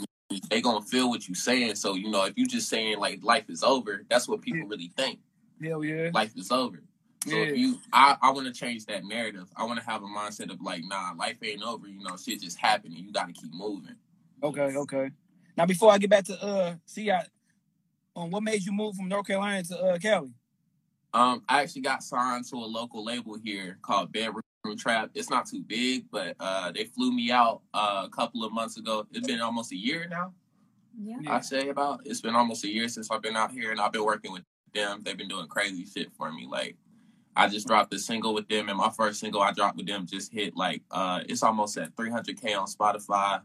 C: They gonna feel what you're saying. So you know, if you're just saying like life is over, that's what people
A: Yeah.
C: really think.
A: yeah, yeah.
C: Life is over. So
A: Yeah.
C: if you, I, I want to change that narrative. I want to have a mindset of like, nah, life ain't over. You know, shit just happening. you got to keep moving.
A: Okay, okay. Now before I get back to uh see I on what made you move from North Carolina to uh Cali?
C: Um, I actually got signed to a local label here called Bedroom Trap. It's not too big, but uh, they flew me out uh, a couple of months ago. It's been almost a year now.
B: Yeah.
A: Yeah.
C: I say about it's been almost a year since I've been out here, and I've been working with them. They've been doing crazy shit for me. Like I just dropped a single with them, and my first single I dropped with them just hit like uh, it's almost at 300k on Spotify,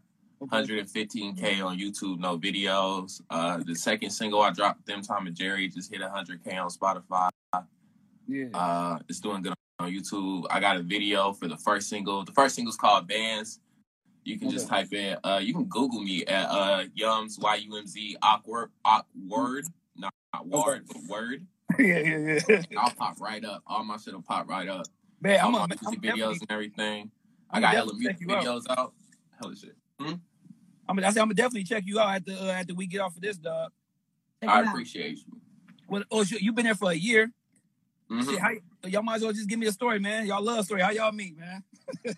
C: 115k on YouTube, no videos. Uh, the second single I dropped them, Tom and Jerry, just hit 100k on Spotify.
A: Yeah.
C: Uh, it's doing good on YouTube. I got a video for the first single. The first single's called Bands. You can just type in. Uh, you can Google me at uh, Yums Y U M Z awkward awkward not, not word but word. <laughs>
A: yeah, yeah, yeah.
C: I'll pop right up. All my shit'll pop right up.
A: Man,
C: All
A: I'm a,
C: music
A: I'm
C: videos
A: definitely,
C: and everything. I got hella music
A: you out.
C: videos out. Hella shit.
A: I'm I say I'm gonna definitely check you out after uh, after we get off of this, dog.
B: Check
C: I appreciate you.
A: Well, oh, shit, you been there for a year.
C: Mhm.
A: Shit, how, y'all might as well just give me a story, man. Y'all love a story. How y'all meet, man? <laughs>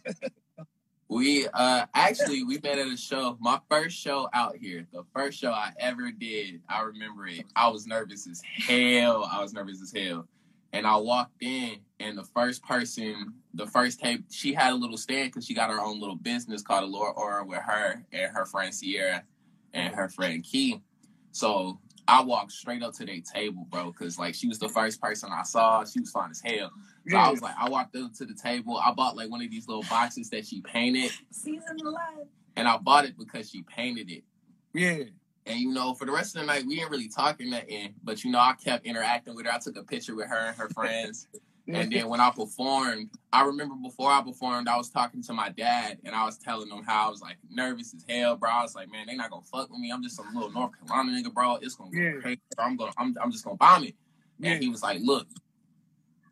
C: We uh actually we met at a show. My first show out here, the first show I ever did. I remember it. I was nervous as hell. I was nervous as hell. And I walked in, and the first person, the first tape, she had a little stand because she got her own little business called Allure Aura with her and her friend Sierra and her friend Key. So I walked straight up to their table, bro, because like she was the first person I saw. She was fine as hell. So I was like, I walked up to the table. I bought like one of these little boxes that she painted,
B: Season alive.
C: and I bought it because she painted it.
A: yeah,
C: And you know, for the rest of the night, we didn't really talk in that end. But you know, I kept interacting with her. I took a picture with her and her friends. and then when I performed, I remember before I performed, I was talking to my dad, and I was telling him how I was like nervous as hell, bro. I was like, man, they not gonna fuck with me. I'm just some little North Carolina nigga, bro. It's gonna go
A: Yeah.
C: crazy. Bro. I'm gonna, I'm, I'm just gonna bomb it.
A: yeah.
C: And he was like, "Look,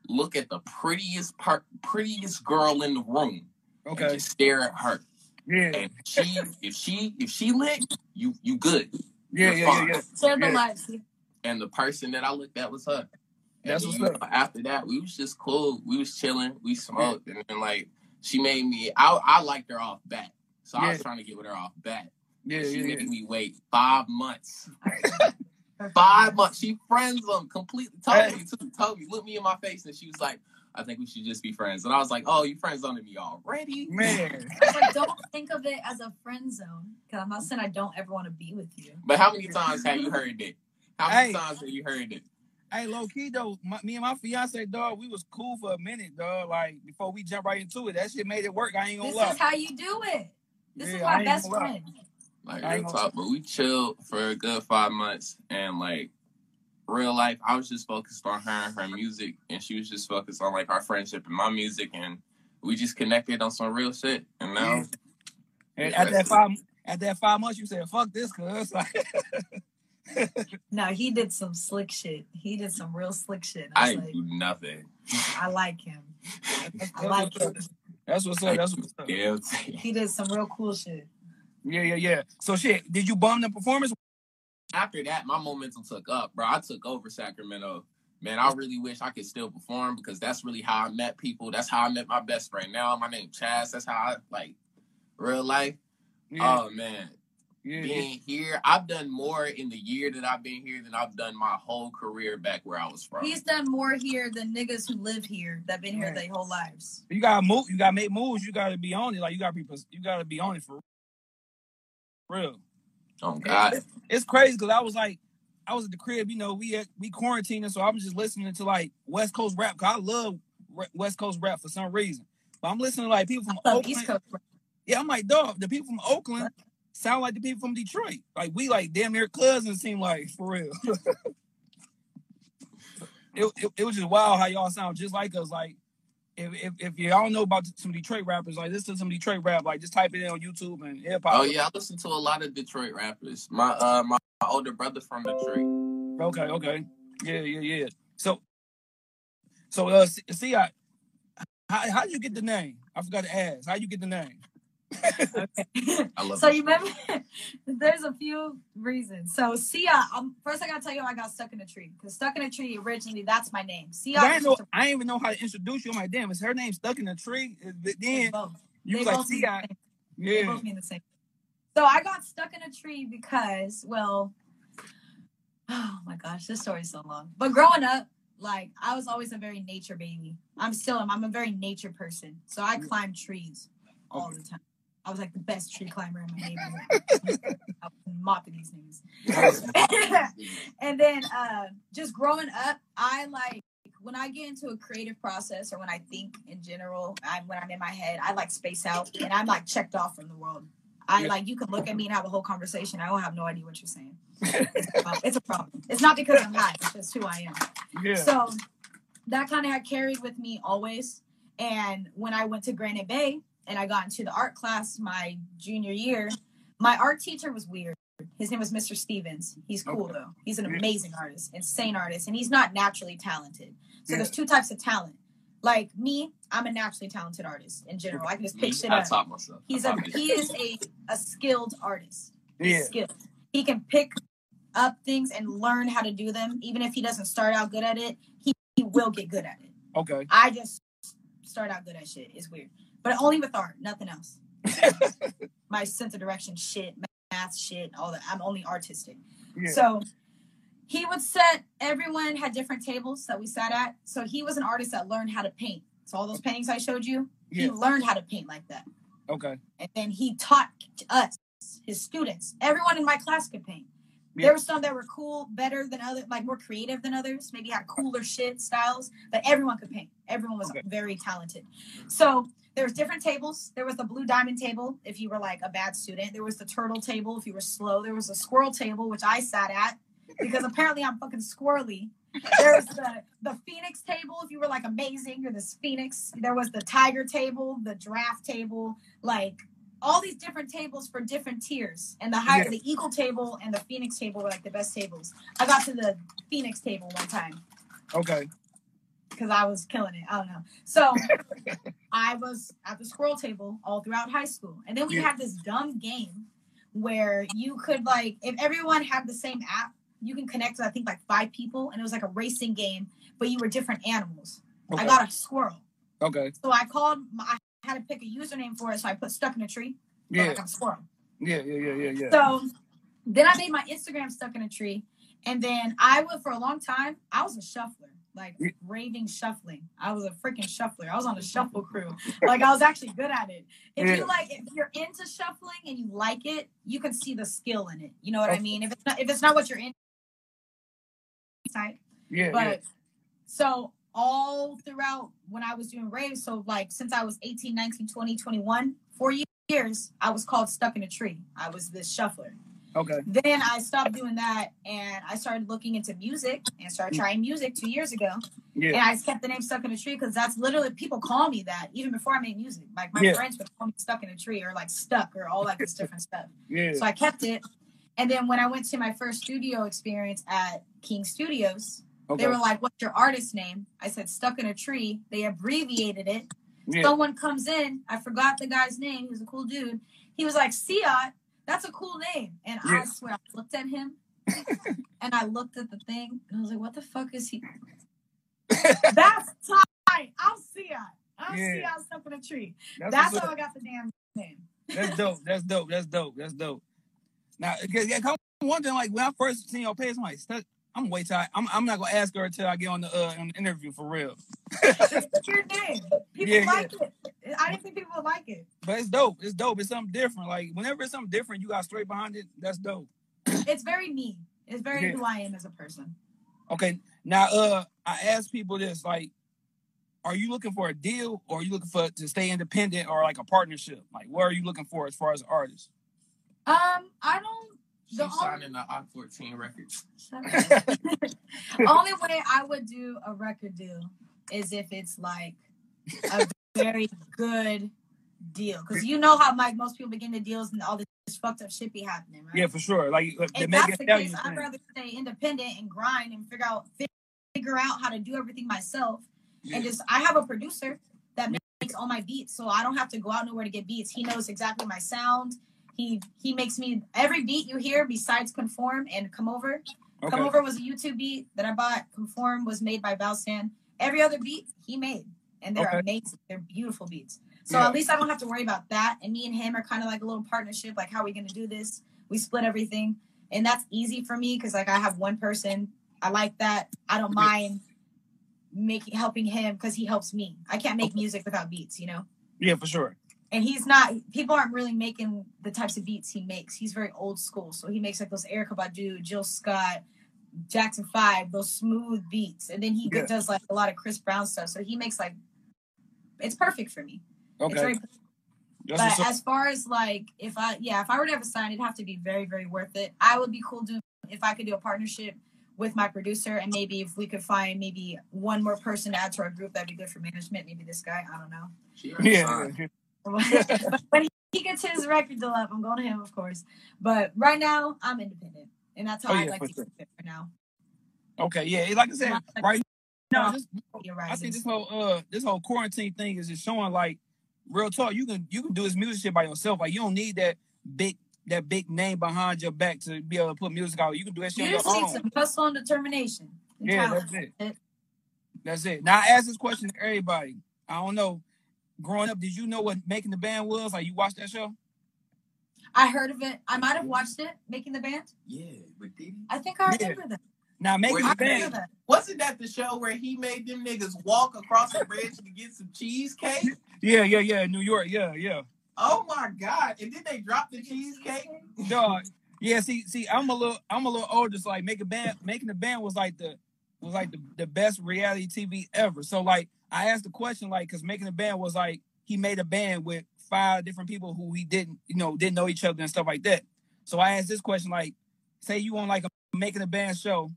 C: look at the prettiest part, prettiest girl in the room,
A: Okay.
C: just stare at her.
A: Yeah,
C: And she, if she, if she lit, you, you good.
A: yeah,
C: You're
A: yeah, yeah,
C: fine.
A: yeah.
B: Share the
A: Yeah.
B: lives.
C: And the person that I looked at was her. And
A: That's what's up.
C: After that, we was just cool. We was chilling. We smoked, and then like she made me. I, I liked her off bat, so I was trying to get with her off bat.
A: Yeah,
C: she
A: yeah,
C: made
A: yeah.
C: me wait five months. <laughs> Five months. She friends them completely. Told me, too, told me, look me in my face, and she was like, "I think we should just be friends." And I was like, "Oh, you friends zoned me already?"
A: Man, <laughs> <laughs>
B: But don't think of it as a friend zone. Because I'm not saying I don't ever want to be with you.
C: But how many times have you heard it? How many
A: Hey.
C: times have you heard it?
A: hey, low key though, my, me and my fiance, dog, we was cool for a minute, dog. Like before we jump right into it, that shit made it work. I ain't gonna
B: This
A: lie.
B: This is how you do it. This
A: Yeah,
B: is my best
A: gonna lie.
B: friend.
C: Like
A: I ain't
C: real talk, but we chilled for a good five months, and like real life, I was just focused on her and her music, and she was just focused on like our friendship and my music, and we just connected on some real shit. And now,
A: Yeah. And at that five, at that five months, you said, "Fuck this," cuz like, <laughs>
B: No, he did some slick shit. He did some real slick shit.
C: I
B: I, like,
C: do nothing.
B: I like him.
A: that's,
B: I like
A: what's
B: him.
A: up. That's what's up. That's what's up.
C: Guilty.
B: He did some real cool shit.
A: Yeah, yeah, yeah. So shit, did you bum the performance?
C: After that, my momentum took up, bro. I took over Sacramento. Man, I really wish I could still perform because that's really how I met people. That's how I met my best friend. Now my name Chaz. That's how I like real life.
A: Yeah,
C: Oh man,
A: yeah, yeah.
C: being here, I've done more in the year that I've been here than I've done my whole career back where I was from.
B: He's done more here than niggas who live here that been here their whole lives.
A: You gotta move. You gotta make moves. You gotta be on it. Like you gotta be. You gotta be on it for real.
C: Oh God,
A: It's crazy because I was like, I was at the crib. You know, we at, we quarantining, so I'm just listening to like West Coast rap. Cause I love re- West Coast rap for some reason. But I'm listening to like people from Oakland.
B: East Coast.
A: Yeah, I'm like, dog. The people from Oakland sound like the people from Detroit. Like we like damn near cousins. Seem like for real. <laughs> it, it, it was just wild how y'all sound just like us. Like if if, if y'all know about some Detroit rappers, like listen to some Detroit rap. Like just type it in on YouTube and hip hop.
C: oh yeah, I listen to a lot of Detroit rappers. My uh my, my older brother from Detroit.
A: Okay, okay. Yeah, yeah, yeah. So, so uh, see, see I, how how you get the name? I forgot to ask. How you get the name?
B: Okay.
C: I love
B: so you remember <laughs> there's a few reasons. So Sia, um, first I gotta tell you I got stuck in a tree. Because stuck in a tree originally that's my name. Sia
A: 'Cause I didn't know.
B: just a-
A: I ain't even know how to introduce you. I'm like, damn, is her name stuck in a tree? But then you
B: they
A: was like,
B: both mean
A: see, I,
B: same. They
A: yeah,
B: both mean the same. So I got stuck in a tree because, well, <sighs> oh my gosh, this story's so long. But growing up, like I was always a very nature baby. I'm still am. I'm a very nature person. So I climbed trees all the time. I was like the best tree climber in my neighborhood. <laughs> I was mopping these niggas. <laughs> and then uh, just growing up, I like when I get into a creative process or when I think in general, I when I'm in my head, I like space out and I'm like checked off from the world. I like you can look at me and have a whole conversation. I will have no idea what you're saying. <laughs> It's a problem. It's, a problem. It's not because I'm high. It's just who I am.
A: yeah.
B: So that kind of had carried with me always. And when I went to Granite Bay and I got into the art class my junior year, my art teacher was weird. His name was Mr. Stevens. He's cool
A: Okay.
B: though. He's an
A: Yeah.
B: amazing artist, insane artist, and he's not naturally talented. So
A: Yeah.
B: there's two types of talent. Like me, I'm a naturally talented artist in general. I can just pick shit
C: I
B: up.
C: taught myself. I
B: He's a
C: myself.
B: he is a a skilled artist
A: yeah.
B: skilled. He can pick up things and learn how to do them. Even if he doesn't start out good at it, he, he will get good at it.
A: Okay.
B: I just start out good at shit. It's weird. But only with art, nothing else. <laughs> My sense of direction, shit, math, shit, all that. I'm only artistic.
A: Yeah.
B: So he would set everyone had different tables that we sat at. So he was an artist that learned how to paint. So all those paintings I showed you, he learned how to paint like that.
A: Okay.
B: And then he taught us, his students. Everyone in my class could paint.
A: Yeah.
B: There were some that were cool, better than other, like more creative than others, maybe had cooler shit styles, but everyone could paint. Everyone was
A: Okay.
B: very talented. So there was different tables. There was the blue diamond table if you were like a bad student. There was the turtle table if you were slow. There was a squirrel table which I sat at because apparently I'm fucking squirrely. There was the the phoenix table if you were like amazing. You're this phoenix. There was the tiger table, the giraffe table, like all these different tables for different tiers. And the higher
A: Yeah.
B: the eagle table and the phoenix table were like the best tables. I got to the phoenix table one time
A: Okay.
B: because I was killing it. I don't know. So <laughs> I was at the squirrel table all throughout high school. And then we
A: Yeah.
B: had this dumb game where you could like if everyone had the same app, you can connect with I think like five people and it was like a racing game, but you were different animals.
A: Okay.
B: I got a squirrel.
A: Okay.
B: So I called my, had to pick a username for it, so I put stuck in a tree.
A: Yeah.
B: Like a squirrel.
A: Yeah, yeah, yeah, yeah, yeah.
B: So then I made my Instagram stuck in a tree. And then I would for a long time, I was a shuffler, like
A: Yeah.
B: raving shuffling. I was a freaking shuffler. I was on a shuffle crew. Like I was actually good at it. If
A: Yeah.
B: you like if you're into shuffling and you like it, you can see the skill in it. You know what I mean? If it's not if it's not what you're in type.
A: yeah,
B: But so all throughout when I was doing raves, so like since I was 18, 19, 20, 21, four years, I was called stuck in a tree. I was this shuffler.
A: Okay.
B: Then I stopped doing that and I started looking into music and started trying music two years ago.
A: Yeah.
B: And I just kept the name Stuck in a Tree because that's literally people call me that even before I made music. Like my
A: Yeah.
B: friends would call me Stuck in a Tree or like Stuck or all like this different stuff.
A: Yeah.
B: So I kept it. And then when I went to my first studio experience at King Studios,
A: Okay.
B: they were like, What's your artist name? I said, Stuck in a Tree. They abbreviated it.
A: Yeah.
B: Someone comes in. I forgot the guy's name. He was a cool dude. He was like, Siat, that's a cool name. And I swear, I looked at him <laughs> and I looked at the thing and I was like, What the fuck is he? <laughs> That's tight. I'm Siat. I'm
A: Yeah.
B: Siat Stuck in a Tree.
A: That's,
B: That's how. I got the damn name.
A: That's dope. That's dope. That's dope. That's dope. Now, yeah, yeah, come one thing, like when I first seen your page, I'm like, I'm way tired. I'm, I'm not gonna ask her until I get on the uh, on the interview for real.
B: It's your name. People
A: Yeah,
B: like it. I didn't think people would like it.
A: But it's dope. It's dope. It's something different. Like whenever it's something different, you got straight behind it. That's dope.
B: It's very me. It's very
A: Yeah.
B: who I am as a person.
A: Okay. Now, uh, I ask people this: like, are you looking for a deal, or are you looking for to stay independent, or like a partnership? Like, what are you looking for as far as an artist?
B: Um, I don't.
C: She's
B: The only-
C: signing the I 14 records.
B: Only way I would do a record deal is if it's like a very good deal, because you know how like most people begin the deals and all this fucked up shit be happening, right?
A: Yeah, for sure. Like, the
B: If that's the case, I'd rather stay independent and grind and figure out figure out how to do everything myself.
A: Yeah.
B: And just I have a producer that makes all my beats, so I don't have to go out nowhere to get beats. He knows exactly my sound. He he makes me every beat you hear besides Conform and Come Over.
A: Okay.
B: Come Over was a YouTube beat that I bought. Conform was made by Valstan. Every other beat he made, and they're
A: Okay.
B: amazing. They're beautiful beats. So
A: Yeah.
B: at least I don't have to worry about that. And me and him are kind of like a little partnership. Like, how are we going to do this? We split everything, and that's easy for me because like I have one person. I like that. I don't mind making helping him because he helps me. I can't make music without beats, you know.
A: Yeah, for sure.
B: And he's not. People aren't really making the types of beats he makes. He's very old school, so he makes like those Erykah Badu, Jill Scott, Jackson Five, those smooth beats, and then he
A: Yeah.
B: does like a lot of Chris Brown stuff. So he makes like, it's perfect for me. It's
A: Okay.
B: very
A: That's
B: but as far as like if I yeah, if I were to ever sign, it'd have to be very, very worth it. I would be cool doing if I could do a partnership with my producer and maybe if we could find maybe one more person to add to our group, that'd be good for management. Maybe this guy, I don't know. <laughs>
A: Yeah.
C: Signed.
A: yeah.
B: but when he gets his record deal up, I'm going to him, of course. But right now, I'm independent, and that's how
A: Oh,
B: I
A: yeah,
B: like to
A: sure.
B: keep it for now.
A: Okay. Yeah. Like I said, right now, this, I think this whole uh this whole quarantine thing is just showing like real talk. You can you can do this music shit by yourself. Like you don't need that big that big name behind your back to be able to put music out. You can do that shit
B: you
A: on
B: just
A: your
B: need
A: own.
B: some hustle and determination. and
A: Yeah,
B: talent.
A: that's it.
B: It-
A: That's it. Now I ask this question to everybody. I don't know. Growing up, did you know what making the band was? Like you watched that show?
B: I heard of it. I might have watched it, making the band.
C: Yeah, with Diddy.
B: I think I
A: Yeah.
B: remember that.
A: Now making the band.
B: that.
C: Wasn't that the show where he made them niggas walk across the bridge to get some cheesecake?
A: Yeah, yeah, yeah. New York. Yeah, yeah.
C: Oh my god! And then they dropped the cheesecake.
A: Dog. Yeah, see, see, I'm a little, I'm a little older. So like, making band, making the band was like the, was like the, the best reality TV ever. So like, I asked the question like, cause making a band was like he made a band with five different people who he didn't, you know, didn't know each other and stuff like that. So I asked this question like, say you on like a making a band show,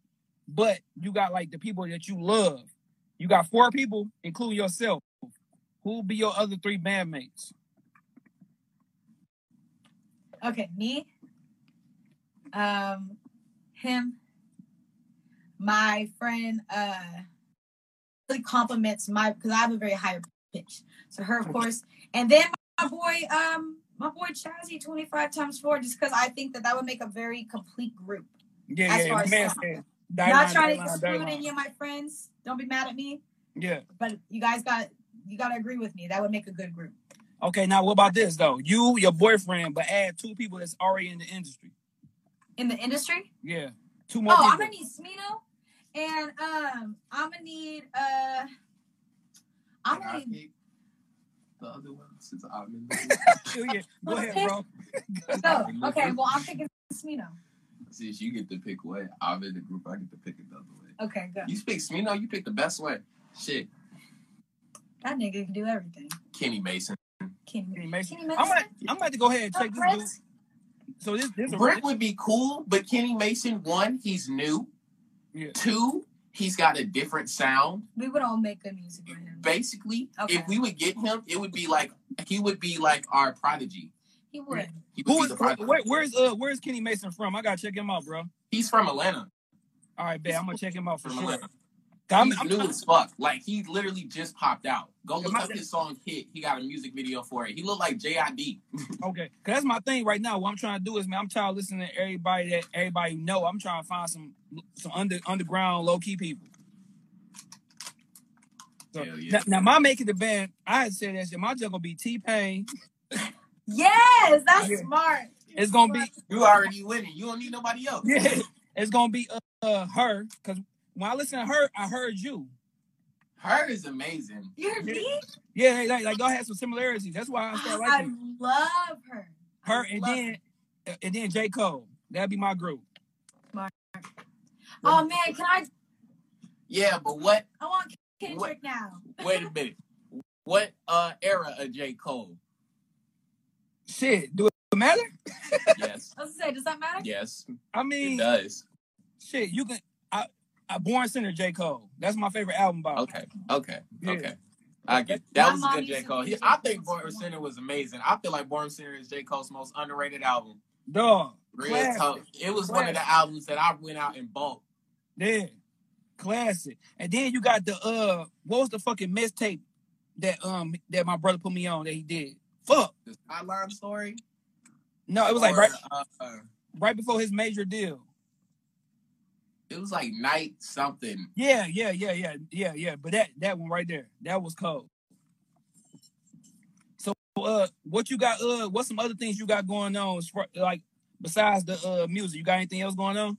A: but you got like the people that you love. You got four people, including yourself. Who will be your other three bandmates?
B: Okay, me, um, him, my friend, uh, really compliments my because I have a very high pitch. So her, of course, and then my boy, um, my boy Chazzy, twenty five times four, just because I think that that would make a very complete group.
A: Yeah,
B: As
A: yeah,
B: far as
A: Man.
B: Not
A: Dylan,
B: trying to exclude
A: Dylan.
B: any of my friends. Don't be mad at me,
A: Yeah.
B: but you guys got you got to agree with me. That would make a good group.
A: Okay, now what about this though? You, your boyfriend, but add two people that's already in the industry.
B: In the industry?
A: Yeah, two more
B: Oh, I'm
A: people.
B: gonna need Smino, and um, I'm gonna need uh, I'm gonna need
C: the other one since I'm in <laughs> the
A: Yeah, yeah. Go
B: Okay.
A: ahead, bro.
B: no. Okay, well I'm picking Smino.
C: Since you get to pick what I'm in the group, I get to pick another way.
B: Okay, good.
C: You pick Smino, you pick the best way. Shit,
B: That nigga can do everything.
C: Kenny Mason.
B: Kenny,
A: Kenny Mason.
B: Kenny
A: I'm gonna, I'm about to go ahead and
B: Oh,
A: check this dude. So this, this,
C: Brick would be cool, but Kenny Mason, one, he's new.
A: Yeah.
C: Two, he's got a different sound.
B: We would all make good music with him.
C: Basically,
B: Okay.
C: if we would get him, it would be like he would be like our prodigy.
B: He would.
C: He would
A: Who
C: be
A: is
C: the prodigy.
A: where, where's uh where's Kenny Mason from? I gotta check him out, bro.
C: He's from Atlanta.
A: All right, bet I'm gonna check him out for
C: From
A: sure.
C: Atlanta.
A: I'm,
C: He's
A: I'm,
C: new as fuck. Like he literally just popped out. Go look
A: my-
C: up his song "Hit." He got a music video for it. He looked like JID. <laughs>
A: okay, cause that's my thing right now. What I'm trying to do is, man, I'm tired of listening to everybody that everybody know. I'm trying to find some some under underground low key people. So,
C: yeah.
A: now, now, my making the band, I had said that shit. My joke gonna be T Pain.
B: Yes, that's
A: Yeah.
B: smart.
A: It's gonna be
C: You already winning. You don't need nobody else.
A: yeah. It's gonna be uh, uh her. Cause when I listen to her, I heard you.
C: Her is amazing.
B: You're me.
A: Yeah, like like y'all had some similarities. That's why I started
B: I
A: liking
B: love her. I
A: her, and
B: love
A: then and then J Cole. That'd be my group.
B: Her. Oh man, can I?
C: Yeah, but what?
B: I want Kendrick now.
C: Wait a <laughs> minute. What uh era of J Cole?
A: Shit, do it matter?
C: Yes,
B: I was gonna say, does that matter?
C: yes,
A: I mean,
C: it
A: mean,
C: does.
A: shit, you can. I, I Born Sinner J Cole. That's my favorite album by. him.
C: Okay, okay,
A: Yeah.
C: okay. I get that
B: My
C: was a good
B: used
C: J Cole.
B: be
C: He,
B: J.
C: I think Born
B: fan.
C: Center was amazing. I feel like Born Sinner is J Cole's most underrated album.
A: Dog,
C: Real
A: Classic.
C: talk. It was one of the albums that I went out and bought.
A: Yeah, classic. And then you got the uh, what was the fucking mixtape that um that my brother put me on that he did? Fuck.
C: The Sideline Story.
A: No, it was like right
C: uh, uh,
A: right before his major deal.
C: it was like Night something.
A: Yeah, yeah, yeah, yeah, yeah, yeah. But that that one right there, that was cold. So uh what you got uh what's some other things you got going on like besides the uh music? You got anything else going on?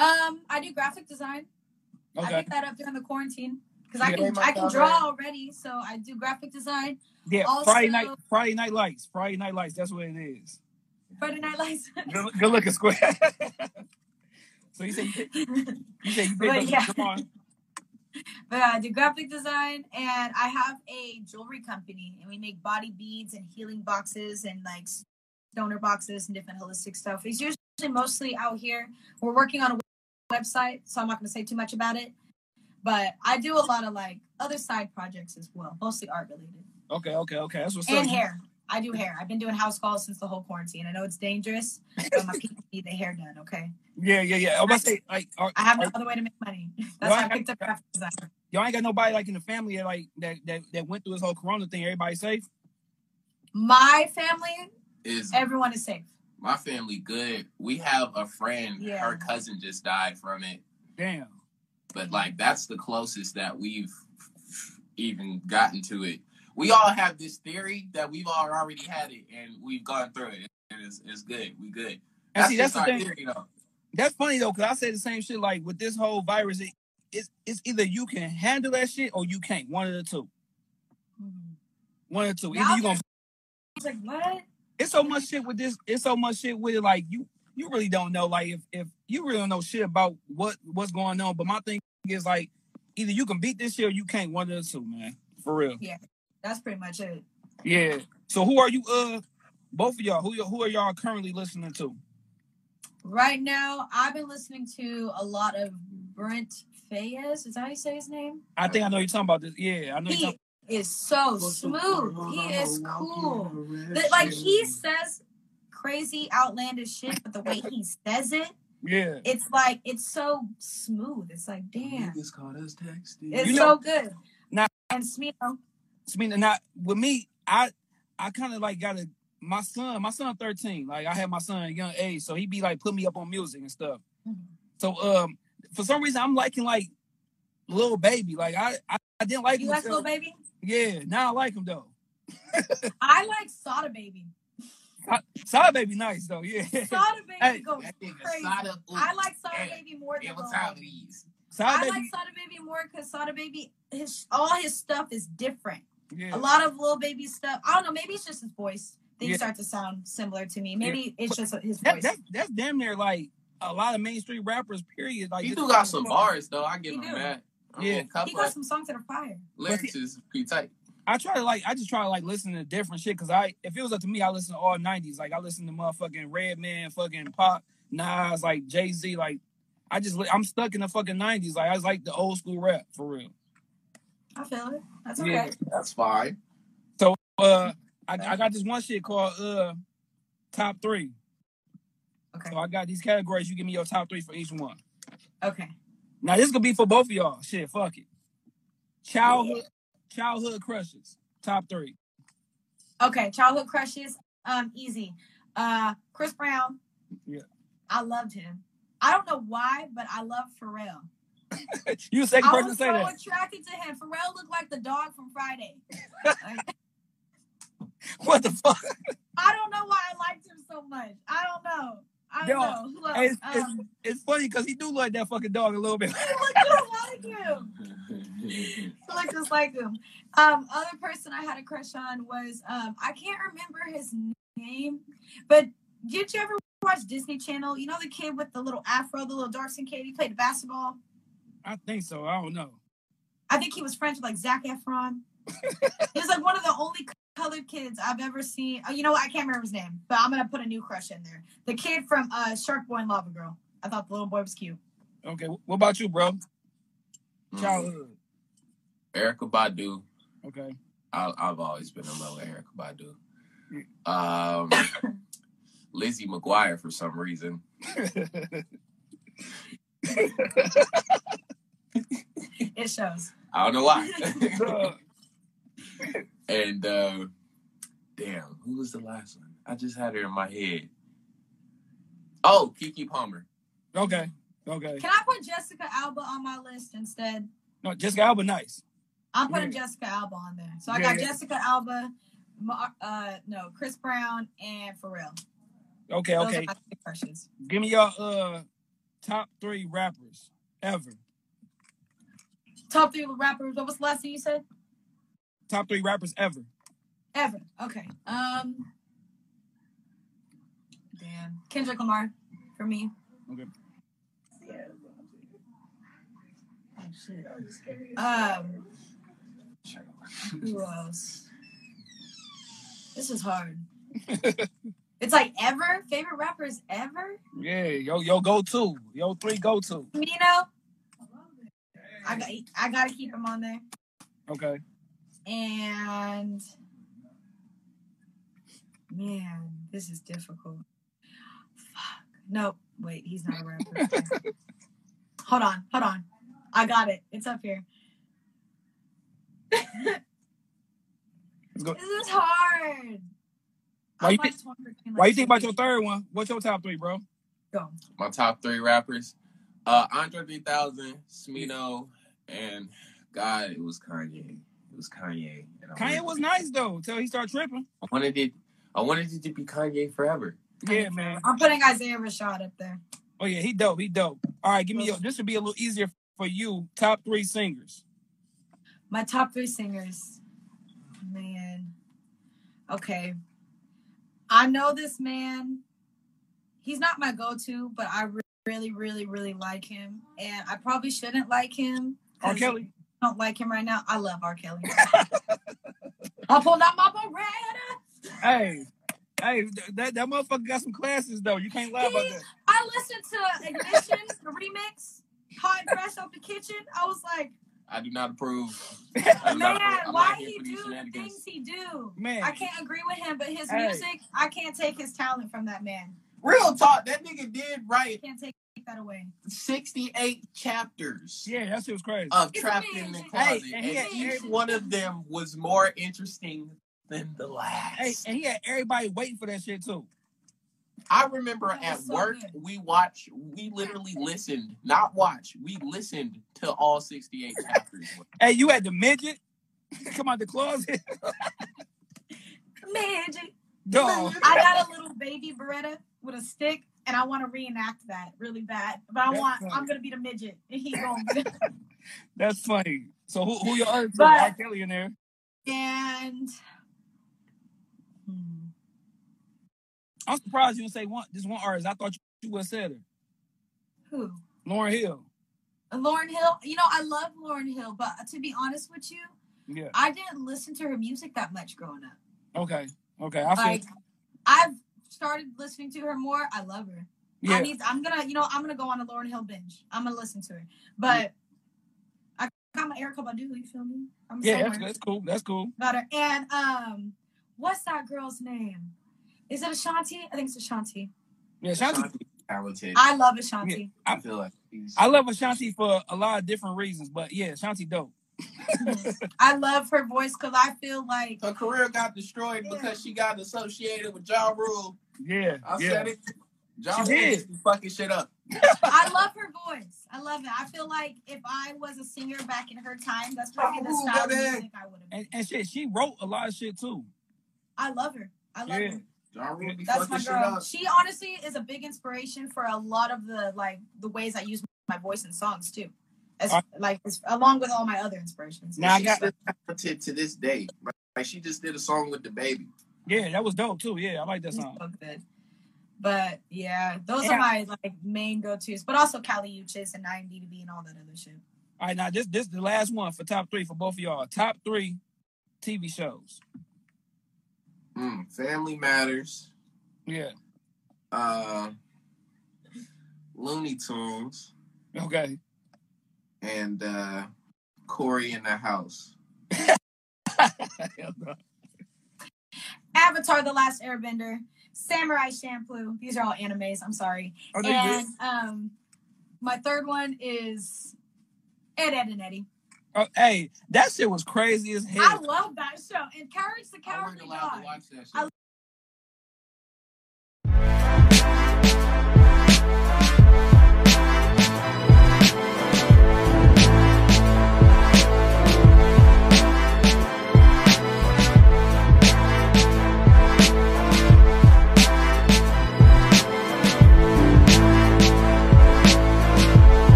B: Um, I do graphic design. I picked that up during the quarantine because I can I can draw already. So I do graphic design.
A: Yeah,
B: Also-
A: Friday night Friday night lights. Friday night lights, that's what it is.
B: Friday Night Lights.
A: Good, good looking square. <laughs> so you say you, <laughs> you say you
B: But
A: picked
B: yeah.
A: drawing. <laughs>
B: But I do graphic design, and I have a jewelry company, and we make body beads and healing boxes and like stoner boxes and different holistic stuff. It's usually mostly out here. We're working on a website, so I'm not going to say too much about it. But I do a lot of like other side projects as well, mostly art related
A: Okay, okay, okay. That's what's
B: and
A: up.
B: hair. I do hair. I've been doing house calls since the whole quarantine. I know it's dangerous, but my people need the hair done. Okay,
A: Yeah, yeah, yeah. I was about to say like are,
B: I have no
A: are-
B: other way to make money. <laughs> That's why
A: I
B: I picked up graphic design.
A: y'all ain't got nobody like in the family that like that that, that went through this whole corona thing. Everybody safe?
B: My family,
C: Is
B: everyone is safe.
C: My family good? We have a friend.
B: Yeah.
C: Her cousin just died from it.
A: Damn.
C: but like that's the closest that we've even gotten to it. We all have this theory that we've all already had it and we've gone through it, and it's, it's good. We good.
A: And see, that's the thing.
C: theory, though.
A: That's funny though, because I say the same shit. Like with this whole virus, it, it's it's either you can handle that shit or you can't. One of the two. Mm-hmm. One of the two. Either you gonna.
B: It's like what?
A: It's so much shit with this. It's so much shit with it. Like you, you really don't know. Like if if you really don't know shit about what what's going on. But my thing is like, either you can beat this shit or you can't. One of the two, man. For real.
B: Yeah, that's pretty much it.
A: Yeah. So who are you? Uh, both of y'all. Who who are y'all currently listening to?
B: Right now, I've been listening to a lot of Brent Faiyaz. Is that how you say his name?
A: I think I know you're talking about this. Yeah, I know you're
B: He
A: talking.
B: Is so smooth. He is cool. The- like he says crazy, outlandish shit, but the way he says it,
A: Yeah.
B: it's like it's so smooth. It's like damn,
C: Niggas called us texting.
B: it's
A: You
B: so good.
A: Now-
B: and Smino,
A: mean, not with me. I I kind of like got a my son. My son thirteen. Like I had my son at young age, so he be like put me up on music and stuff. So um, for some reason, I'm liking like Lil Baby. Like I I, I didn't like
B: you like Lil Baby?
A: Yeah, now I like him though.
B: I like Sada Baby.
A: Sada baby nice though. Yeah.
B: Sada Baby
A: Hey,
B: goes crazy.
C: Sada, ooh,
B: I like Soda
C: damn.
B: Baby more than
C: It was
B: Lil
C: how it
B: Baby.
C: is.
A: Sada
B: I
A: baby.
B: like Sada Baby more because Sada Baby, his all his stuff is different.
A: yeah.
B: A lot of Lil Baby stuff. I don't know. Maybe it's just his voice. Things
A: Yeah.
B: start to sound similar to me. Maybe it's just his
A: That,
B: voice.
A: that, that's damn near like a lot of mainstream rappers. Period. Like
C: He do got some bars though. I give
B: He
C: him
B: do.
C: that. I
A: Yeah.
C: mean,
B: he got some songs that are fire.
C: lyrics is pretty tight.
A: I try to like. I just try to like listen to different shit because I, if it was up to me, I listen to all '90s. Like I listen to motherfucking Redman, fucking Pop, Nas, like Jay Z. Like I just, I'm stuck in the fucking '90s. Like I was like the old school rap for real.
B: I feel it. That's okay.
A: Yeah.
C: That's fine.
A: So uh, I, I got this one shit called uh top three.
B: Okay.
A: So I got these categories. You give me your top three for each one.
B: Okay.
A: Now this could be for both of y'all. Shit, fuck it. Childhood, childhood crushes. Top three.
B: Okay. Childhood crushes. Um, easy. Uh, Chris Brown.
A: Yeah.
B: I loved him. I don't know why, but I love Pharrell. <laughs>
A: you second
B: I
A: person
B: was
A: to say
B: so
A: that.
B: attracted to him. Pharrell looked like the dog from Friday. <laughs>
A: What the fuck?
B: I don't know why I liked him so much. I don't know. I don't
A: Yo,
B: know. Look,
A: it's, it's,
B: um,
A: it's funny because he do like that fucking dog a little bit.
B: he looked just like him. <laughs> He looked just like him. Um, other person I had a crush on was um, I can't remember his name, but did you ever watch Disney Channel? You know the kid with the little afro, the little dark skin kid. He played basketball.
A: I think so. I don't know.
B: I think he was friends with like Zac Efron. He was like one of the only colored kids I've ever seen. Oh, you know what? I can't remember his name, but I'm gonna put a new crush in there. The kid from uh, Shark Boy and Lava Girl. I thought the little boy was cute.
A: Okay, what about you, bro?
C: Mm.
A: Childhood.
C: Erykah Badu.
A: Okay.
C: I, I've always been in love with Erykah Badu. Um, <coughs> Lizzie McGuire for some reason. <laughs>
B: It shows.
C: I don't know why. <laughs> And uh, damn, who was the last one? I just had her in my head. Oh, Keke Palmer.
A: okay. Okay.
B: Can I put Jessica Alba on my list instead?
A: No, Jessica Alba, nice.
B: I'm putting
A: Yeah.
B: Jessica Alba on there. So I
A: Yeah,
B: got
A: yeah.
B: Jessica Alba, Mar- uh, no, Chris Brown, and Pharrell.
A: Okay,
B: Those
A: okay.
B: are my three.
A: Give me your uh top three rappers ever.
B: Top three rappers. What was the last thing you said?
A: Top three rappers ever.
B: Ever. Okay. Um. Damn. Kendrick Lamar for me.
A: Okay.
B: Oh, shit. Um. Who else? This is hard. <laughs> it's like ever favorite rappers ever.
A: Yeah, yo, yo, go to. Yo, three go to.
B: You know. I got. I gotta keep him on there.
A: Okay.
B: And man, this is difficult. Fuck. No, wait, he's not a rapper. <laughs> hold on, hold on. I got it. It's up here. This is hard.
A: Why you
B: like
A: think-
B: torn between, like,
A: Why you think about your third one? What's your top three, bro?
B: Go.
C: My top three rappers. Uh, Andre 3000, Smino, and God, it was Kanye. It was Kanye. And
A: Kanye
C: wanted-
A: was nice though until he started tripping.
C: I wanted it. I wanted it to be Kanye forever.
A: Yeah, man.
B: I'm putting Isaiah Rashad up there.
A: Oh yeah, he dope. He dope. All right, give me your. This should be a little easier for you. Top three singers.
B: My top three singers. Man. Okay. I know this man. He's not my go to, but I really, really, really like him. And I probably shouldn't like him.
A: R. Kelly.
B: I don't like him right now. I love R. Kelly. <laughs> I pulled out my Beretta.
A: Hey, hey, that that motherfucker got some classes though. You can't lie about that.
B: I listened to Ignition, the remix, Hot and Fresh Off the Kitchen. I was like,
C: I do not approve. <laughs> Do
B: man,
C: not approve.
B: Why he do the things he do?
A: Man,
B: I can't agree with him, but his
A: Hey.
B: music, I can't take his talent from that man.
C: Real talk, that nigga did
B: I
C: write
B: can't take that away.
C: 68 chapters
A: yeah, that shit was crazy.
C: of
B: It's
C: Trapped in the
B: amazing.
C: Closet.
A: Hey, and
C: and
A: he had-
C: each one of them was more interesting than the last.
A: Hey, and he had everybody waiting for that shit too.
C: I remember at
B: so
C: work,
B: good.
C: we watched, we literally listened, not watch, we listened to all 68 <laughs> chapters.
A: Hey, you had the midget <laughs> come out the closet.
B: midget.
A: Dog.
B: I got a little baby Beretta with a stick, and I want to reenact that really bad. But I
A: That's
B: want
A: funny.
B: I'm gonna be the midget, and he's <laughs> gonna <laughs>
A: That's funny. So who who your?
B: But-
A: R. Kelly in there?
B: and. Hmm.
A: I'm surprised you didn't say one. This one artist. I thought you would have said her.
B: Who?
A: Lauryn Hill.
B: Lauryn Hill. You know, I love Lauryn Hill, but to be honest with you,
A: Yeah.
B: I didn't listen to her music that much growing up.
A: Okay. Okay. I feel.
B: Like, I've started listening to her more. I love her. I need, I'm gonna. You know, I'm gonna go on a Lauryn Hill binge. I'm gonna listen to her. But I got my Erykah Badu. You feel me? I'm
A: Yeah.
B: somewhere
A: That's, that's cool. That's cool.
B: Got her. And um, what's that girl's name? Is it Ashanti? I think it's Ashanti.
A: Yeah.
C: Ashanti talented.
B: I love Ashanti.
C: I feel like.
A: I love Ashanti for a lot of different reasons, but yeah, Ashanti dope.
B: I love her voice because I feel like
C: Her career got destroyed
B: Yeah.
C: because she got associated with Ja Rule.
A: Yeah.
C: I
A: yeah.
C: said it. Ja
A: She
C: Rule
A: did.
C: fucking shit up.
B: I love her voice. I love it. I feel like if I was a singer back in her time, that's probably the style of music I would have.
A: And, and shit, she wrote a lot of shit too.
B: I love her. I love
A: Yeah.
B: her.
C: Ja Rule be
B: That's
C: fucking
B: my
C: shit
B: girl.
C: up.
B: She honestly is a big inspiration for a lot of the like the ways I use my voice in songs too. As
A: Uh,
B: like as, along with all my other inspirations.
A: Now I got-
C: still talented to this day. Like she just did a song with the baby.
A: Yeah, that was dope too. Yeah, I like that
B: It's
A: song.
B: so good. But yeah, those
A: Yeah.
B: are my like main go tos. But also Kali Uchis and 9DB and all that other shit.
A: All right, now this this the last one for top three for both of y'all. Top three TV shows.
C: Mm, Family Matters.
A: Yeah.
C: Uh, Looney Tunes.
A: Okay.
C: And uh Cory in the house. <laughs>
B: Avatar: The Last Airbender, Samurai Champloo. These are all animes. I'm sorry.
A: Oh, they good.
B: um, my third one is Ed, Edd, and Eddy.
A: Oh, hey, that shit was crazy as hell.
B: I love that show. And Courage the
C: I wasn't
B: Cowardly
C: to
B: Dog.
C: watch that shit.
B: I-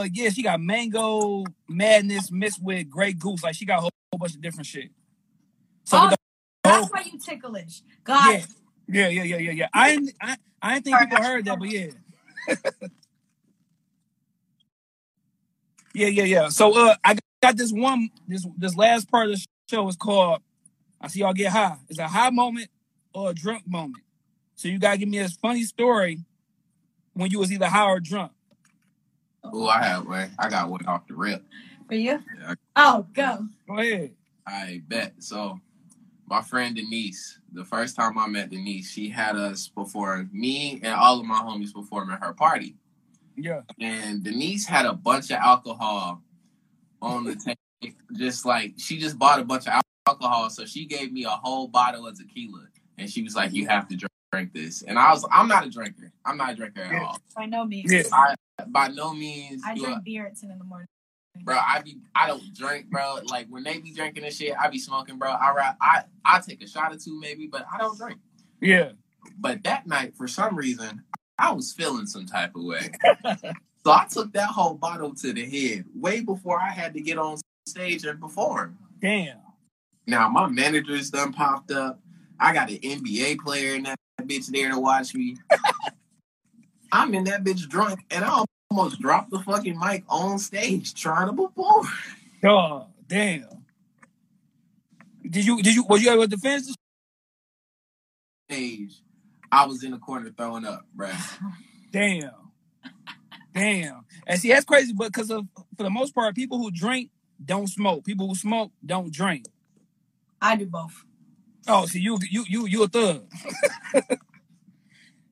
A: uh, yeah, she got mango madness mixed with Grey Goose. Like she got a whole, whole bunch of different shit. So
B: Oh, That's
A: whole,
B: why you ticklish. God.
A: yeah, yeah, yeah, yeah, yeah, yeah. I ain't, I, I didn't think
B: Sorry,
A: people heard that, but yeah. yeah, yeah, yeah. So uh, I got this one. This this last part of the show is called. I see y'all get high. It's a high moment or a drunk moment. So you gotta give me a funny story when you was either high or drunk.
C: Oh, I have one. I got one off the rip.
B: For you?
C: Yeah,
B: Oh, go.
A: Go ahead.
C: I bet. So, my friend Denise, the first time I met Denise, she had us before me and all of my homies performing her party.
A: Yeah.
C: And Denise had a bunch of alcohol on the table. Just like she just bought a bunch of alcohol, so she gave me a whole bottle of tequila, and she was like, "You have to drink, drink this." And I was, I'm not a drinker. I'm not a drinker at all.
B: I know me.
A: Yeah.
C: I by no means.
B: I
C: do
B: drink beer at 10 in the morning.
C: bro. I be I don't drink, bro. Like when they be drinking and shit, I be smoking, bro. I ra- I I take a shot or two maybe, but I don't drink.
A: Yeah.
C: but that night, for some reason, I was feeling some type of way. <laughs> so I took that whole bottle to the head way before I had to get on stage and perform.
A: Damn.
C: Now my manager's done popped up. I got an NBA player in that bitch there to watch me. I'm in that bitch drunk, and I almost dropped the fucking mic on stage trying to perform.
A: Oh, damn. Did you did you was you able to defend this?
C: Stage, I was in the corner throwing up, bruh.
A: Damn. Damn. And see, that's crazy, but because of for the most part, people who drink don't smoke. People who smoke don't drink.
B: I do both.
A: Oh, see, you you you you a thug. <laughs>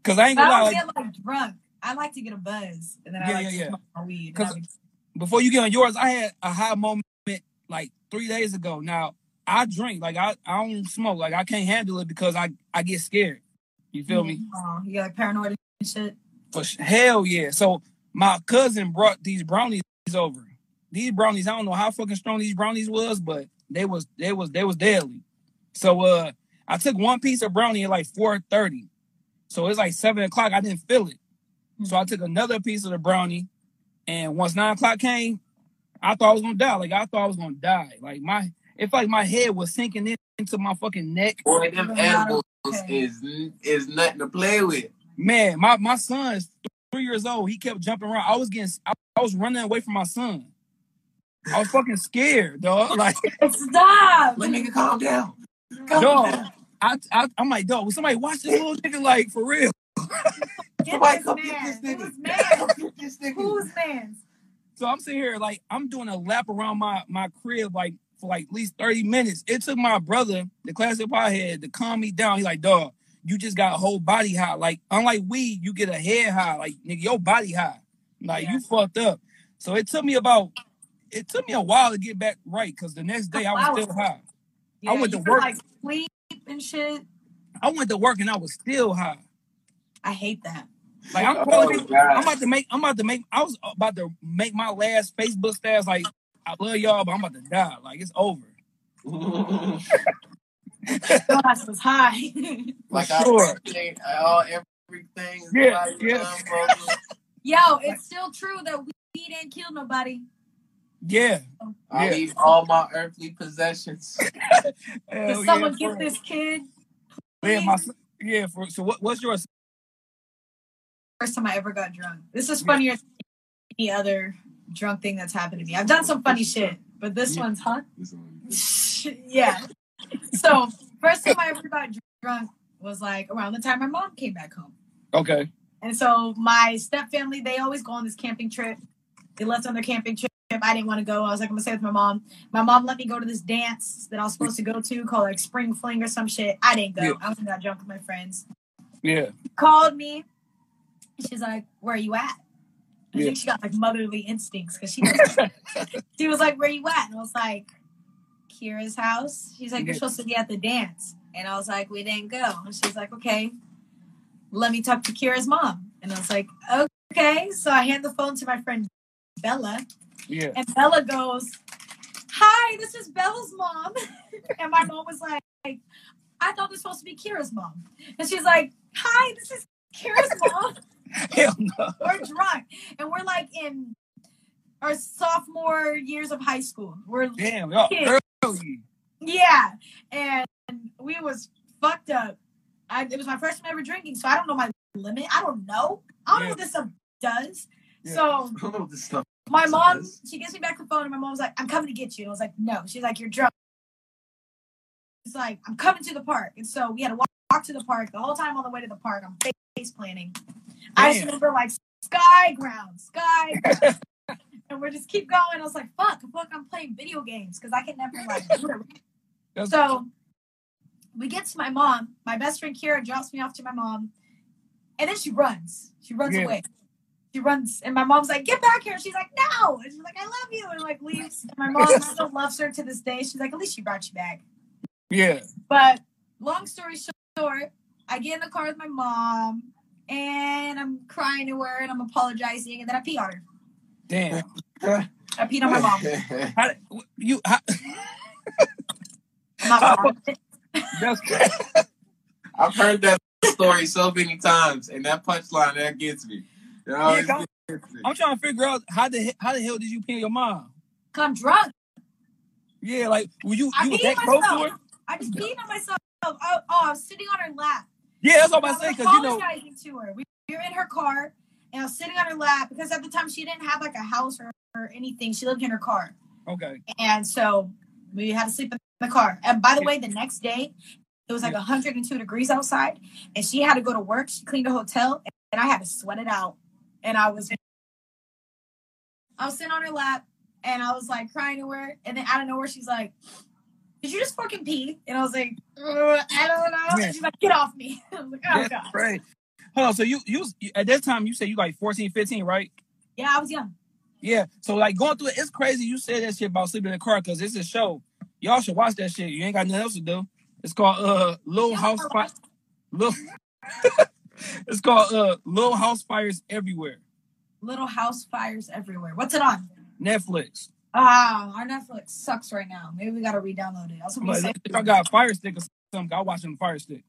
A: Cause I ain't gonna
B: don't
A: lie, like,
B: get like drunk. I like to get a buzz, and then I like
A: yeah,
B: to
A: yeah.
B: smoke my weed.
A: 'Cause-
B: That'd be-
A: before you get on yours, I had a high moment like three days ago. Now I drink, like I, I don't smoke, like I can't handle it because I, I get scared. You feel me?
B: Oh, you got like paranoid and shit.
A: For hell yeah. So my cousin brought these brownies over. These brownies, I don't know how fucking strong these brownies was, but they was they was they was deadly. So uh I took one piece of brownie at like 4:30. So it's like seven o'clock. I didn't feel it. So I took another piece of the brownie, and once nine o'clock came, I thought I was gonna die. Like I thought I was gonna die. Like my it felt like my head was sinking in, into my fucking neck.
C: Boy, them
B: Not
C: edibles
B: okay.
C: is is nothing to play with.
A: Man, my my son's three years old. He kept jumping around. I was getting I, I was running away from my son. I was fucking scared, dog. <laughs> Like,
B: Stop.
C: Let nigga calm down. Calm
A: dog.
C: down.
A: I, I I'm like, dog. Will somebody watch this little nigga? Like for real?
B: Get
C: Somebody
B: this
C: come
B: man.
C: get this nigga.
B: Who's man? <laughs>
C: This nigga.
B: Who's man's?
A: So I'm sitting here like I'm doing a lap around my my crib like for like at least 30 minutes. It took my brother, the classic pothead, to calm me down. He's like, dog, you just got a whole body high. Like, unlike weed, you get a head high. Like, nigga, your body high. Like,
B: Yeah.
A: you fucked up. So it took me about it took me a while to get back right because the next day I was still high.
B: Yeah,
A: went to work.
B: Like sleep and shit.
A: I went to work and I was still high.
B: I hate that.
A: Like I'm
C: Oh,
A: calling, I'm about to make I'm about to make I was about to make my last Facebook status like I love y'all, but I'm about to die. Like it's over. <laughs>
B: Glass was high. <laughs>
C: like
A: For
C: I
A: sure.
C: everything, uh, all everything.
A: Yeah, yeah. <laughs>
B: Yo, it's still true that we didn't kill nobody.
A: Yeah.
C: I
A: Yeah.
C: leave all my earthly possessions.
B: Did <laughs>
A: Hell
B: someone
A: yeah,
B: get this kid?
A: Yeah, my yeah. For, so what, what's yours?
B: First time I ever got drunk. This is funnier than any other drunk thing that's happened to me. I've done some funny <laughs> shit, but this
A: Yeah.
B: one's hot. <laughs> yeah. So first time I ever got drunk was like around the time my mom came back home.
A: Okay.
B: And so my step family, they always go on this camping trip. They left on their camping trip. I didn't want to go. I was like, I'm gonna stay with my mom. My mom let me go to this dance that I was supposed to go to called like Spring Fling or some shit. I didn't go.
A: Yeah.
B: I was got drunk with my friends.
A: Yeah.
B: Called me. She's like, Where are you at? I
A: Yeah.
B: think she got like motherly instincts because she was, <laughs> she was like, Where you at? And I was like, Kira's house. She's like, You're supposed to be at the dance. And I was like, We didn't go. And she's like, Okay, let me talk to Kira's mom. And I was like, Okay. So I hand the phone to my friend Bella.
A: Yeah.
B: And Bella goes, Hi, this is Bella's mom. <laughs> and my mom was like, I thought this was supposed to be Kira's mom. And she's like, Hi, this is Kira's <laughs> mom.
A: Hell no. <laughs>
B: we're drunk. And we're like in our sophomore years of high school. We're
A: Damn. Y'all
B: Yeah.
A: early.
B: yeah. And we was fucked up. I, it was my first time ever drinking, so I don't know my limit. I don't know. I don't know what this stuff does.
A: Yeah.
B: So
C: I don't know what this stuff.
B: My mom, she gives me back the phone, and my mom's like, "I'm coming to get you." And I was like, "No." She's like, "You're drunk." It's like, "I'm coming to the park," and so we had to walk, walk to the park. The whole time on the way to the park, I'm face planning. I just remember like sky ground, sky, <laughs> ground. and we're just keep going. I was like, "Fuck, like I'm playing video games because I can never like." do it.
A: That's-
B: So we get to my mom. My best friend Kira drops me off to my mom, and then she runs. She runs
A: Yeah.
B: away. She runs, and my mom's like, "Get back here!" She's like, "No!" And she's like, "I love you," and like leaves. And my mom still loves her to this day. She's like, "At least she brought you back."
A: yeah.
B: But long story short, I get in the car with my mom, and I'm crying to her, and I'm apologizing, and then I pee on her.
A: Damn.
B: I peed on my mom. <laughs>
A: How, you how,
B: I'm not proud of
C: I've heard that story so many times, and that punchline that gets me. It always
A: come- I'm trying to figure out how the how the hell did you pin your mom?
B: Come drunk.
A: Yeah, like were you
B: I
A: you was
B: peed
A: that close to
B: myself.
A: her?
B: I just peed on myself. Oh, oh, I was sitting on her lap.
A: Yeah, that's what I'm
B: I
A: about to say
B: was
A: because you know
B: apologizing to her. We, we were in her car, and I was sitting on her lap because at the time she didn't have like a house or, or anything. She lived in her car,
A: okay.
B: and so we had to sleep in the car. And by the way, the next day it was like
A: Yeah.
B: 102 degrees outside, and she had to go to work. She cleaned a hotel, and I had to sweat it out. And I was, I was sitting on her lap, and I was like crying to her, and then out of nowhere she's like. Did you just fucking pee? And I was like, "Uh, I don't know.
A: Yeah.
B: And she's like, get off me. <laughs> I was like, oh,
A: That's
B: God.
A: right. Hold on, so you you at that time you said you like 14, 15, right?
B: Yeah, I was young.
A: Yeah. So like going through it, it's crazy you said that shit about sleeping in the car because it's a show. Y'all should watch that shit. You ain't got nothing else to do. It's called uh Little House Fire. Little <laughs> <laughs> It's called uh Little House Fires Everywhere.
B: Little house fires everywhere. What's it on?
A: Netflix.
B: Ah, our Netflix sucks right now. Maybe we gotta re-download it. I was
A: I'm
B: gonna
A: like,
B: say,
A: if I got a fire stick or something, I'll watch it on the fire stick.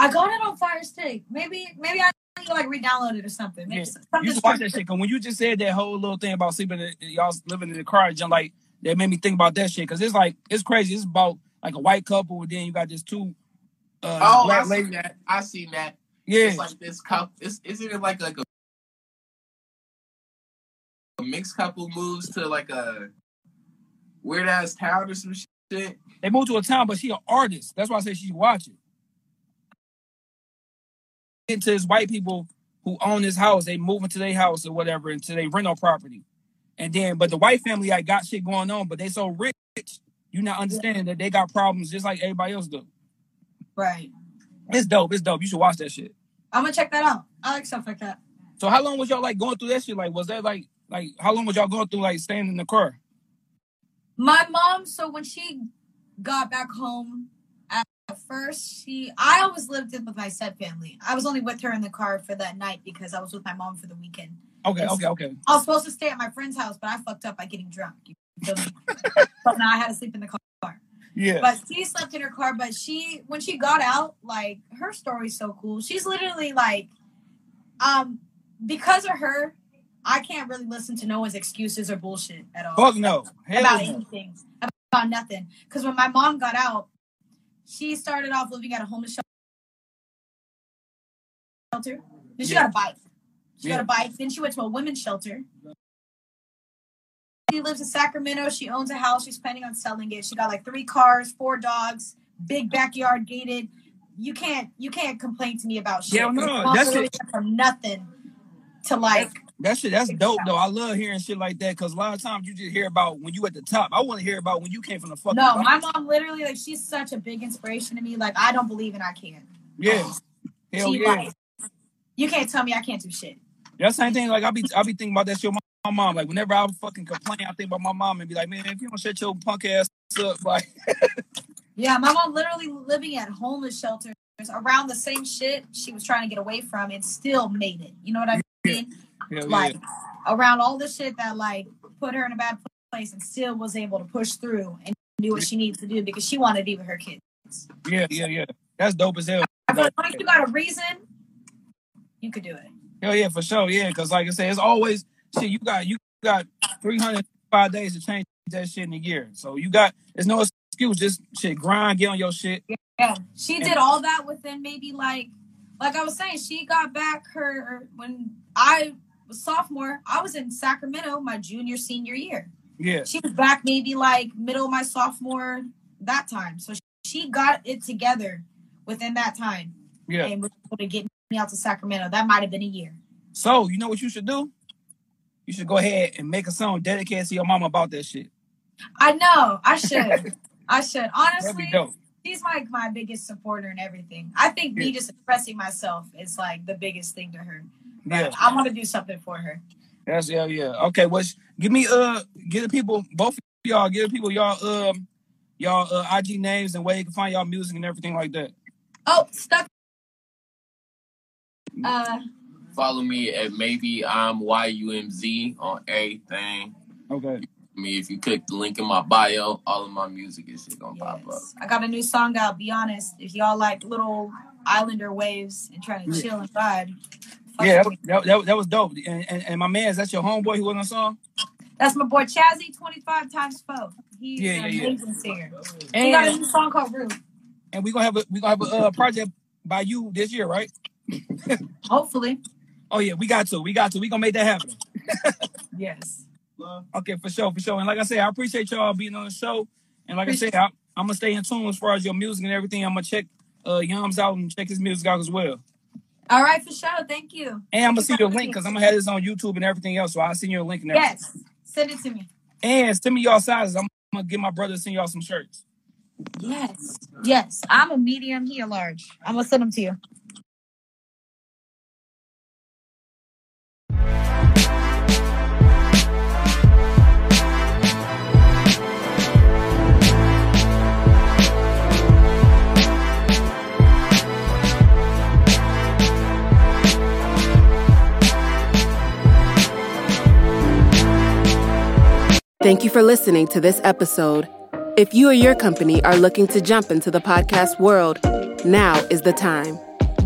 B: I got it on Fire Stick. Maybe, maybe I need to like re-download it or something. Maybe
A: Yeah.
B: something
A: You should watch that shit. Cause when you just said that whole little thing about sleeping, in, y'all living in the car, just like that made me think about that shit. Cause it's like it's crazy. It's about like a white couple, and then you got this two uh,
C: Oh, I
A: black
C: seen that. I seen that.
A: Yeah,
C: It's like this couple. It's, isn't it like like a, a mixed couple moves to like a weird ass town or some shit?
A: they moved to a town, but she an artist. That's why I say she watching. Into his white people who own this house, they move into their house or whatever, into their rental property. And then, but the white family like got shit going on, but they so rich, you not understanding that they got problems just like everybody else do.
B: Right.
A: It's dope. It's dope. You should watch that shit.
B: I'm gonna check that out. I like stuff like that.
A: So how long was y'all like going through that shit? Like, was that like like how long was y'all going through like staying in the car?
B: My mom, so when she got back home at first, she I always lived in with my step family. I was only with her in the car for that night because I was with my mom for the weekend.
A: Okay, okay, okay.
B: I was supposed to stay at my friend's house, but I fucked up by getting drunk. You feel me? <laughs> so now I had to sleep in the car.
A: Yeah.
B: But she slept in her car. But she, when she got out, like her story's so cool. She's literally like, um, because of her, I can't really listen to no one's excuses or bullshit at all
A: Fuck no. Hell
B: about
A: no.
B: anything, about nothing. Because when my mom got out, she started off living at a homeless shelter. Then she
A: Yeah.
B: got a bike. She
A: Yeah.
B: got a bike. Then she went to a women's shelter. She lives in Sacramento. She owns a house. She's planning on selling it. She got like three cars, four dogs, big backyard gated. You can't you can't complain to me about shit.
A: Yeah, no, that's it.
B: from nothing to like
A: That shit, that's dope though. I love hearing shit like that because a lot of times you just hear about when you at the top. I want to hear about when you came from the fucking
B: no.
A: bottom.
B: My mom literally like she's such a big inspiration to me. Like I don't believe in I can.
A: yeah, hell
B: She
A: yeah.
B: like, you can't tell me I can't do shit.
A: That same thing. Like I be, I be thinking about that shit. My, mom. Like whenever I fucking complain, I think about my mom and be like, man, if you don't shut your punk ass up, <laughs> like,
B: Yeah, my mom literally living at homeless shelters around the same shit she was trying to get away from and still made it. You know what I <laughs> mean?
A: hell
B: Like
A: yeah.
B: around all the shit that like put her in a bad place and still was able to push through and do what she needs to do because she wanted to be with her kids.
A: yeah, yeah, yeah. That's dope as hell.
B: I feel like you got a reason, you could do it.
A: Hell yeah, for sure. Yeah, because like I said, it's always shit. You got you got three hundred five days to change that shit in a year. So you got there's no excuse. Just shit, grind, get on your shit.
B: Yeah, she did all that within maybe like, like I was saying, she got back her when I was sophomore. I was in Sacramento my junior senior year.
A: Yeah,
B: She was back maybe like middle of my sophomore that time. So she got it together within that time
A: yeah.
B: and was able to get me out to Sacramento. That might have been a year.
A: So you know what you should do? You should go ahead and make a song dedicated to your mama about that shit.
B: I know. I should. <laughs> I should. Honestly, she's like my biggest supporter and everything. I think me just expressing myself is like the biggest thing to her.
A: Yeah,
B: I want to do something for her.
A: that's yeah, yeah. Okay, well, give me uh, give the people both of y'all, give the people y'all um, y'all uh, IG names and where you can find y'all music and everything like that.
B: Oh, stuck. Uh,
C: Follow me at maybe I'm YUMZ on everything.
A: Okay.
C: I mean, if you click the link in my bio, all of my music is shit gonna pop up.
B: I got a new song out. Be honest, if y'all like little Islander waves and trying to chill and vibe.
A: Yeah, that, that, that was dope. And, and and my man, is that your homeboy who was on the song?
B: That's my boy Chazzy, 25 times four. He's
A: Yeah,
B: an
A: yeah, yeah.
B: amazing singer. He got a
A: And
B: new song called Rude.
A: and we gonna have a we gonna have a uh, project by you this year, right? <laughs>
B: Hopefully.
A: Oh yeah, we got to. We got to. We gonna make that happen.
B: Yes.
A: Okay, for sure, for sure. And like I said, I appreciate y'all being on the show. And like I said, I, I'm gonna stay in tune as far as your music and everything. I'm gonna check uh Yums out and check his music out as well.
B: All right, for sure. Thank you.
A: And I'm gonna send you a link because I'm gonna have this on YouTube and everything else. So I'll send you a link and everything.
B: Yes. Send it to me.
A: And send me y'all sizes. I'm gonna get my brother to send y'all some shirts.
B: Yes. Yes. I'm a medium, he a large. I'm gonna send them to you.
E: Thank you for listening to this episode. If you or your company are looking to jump into the podcast world, now is the time.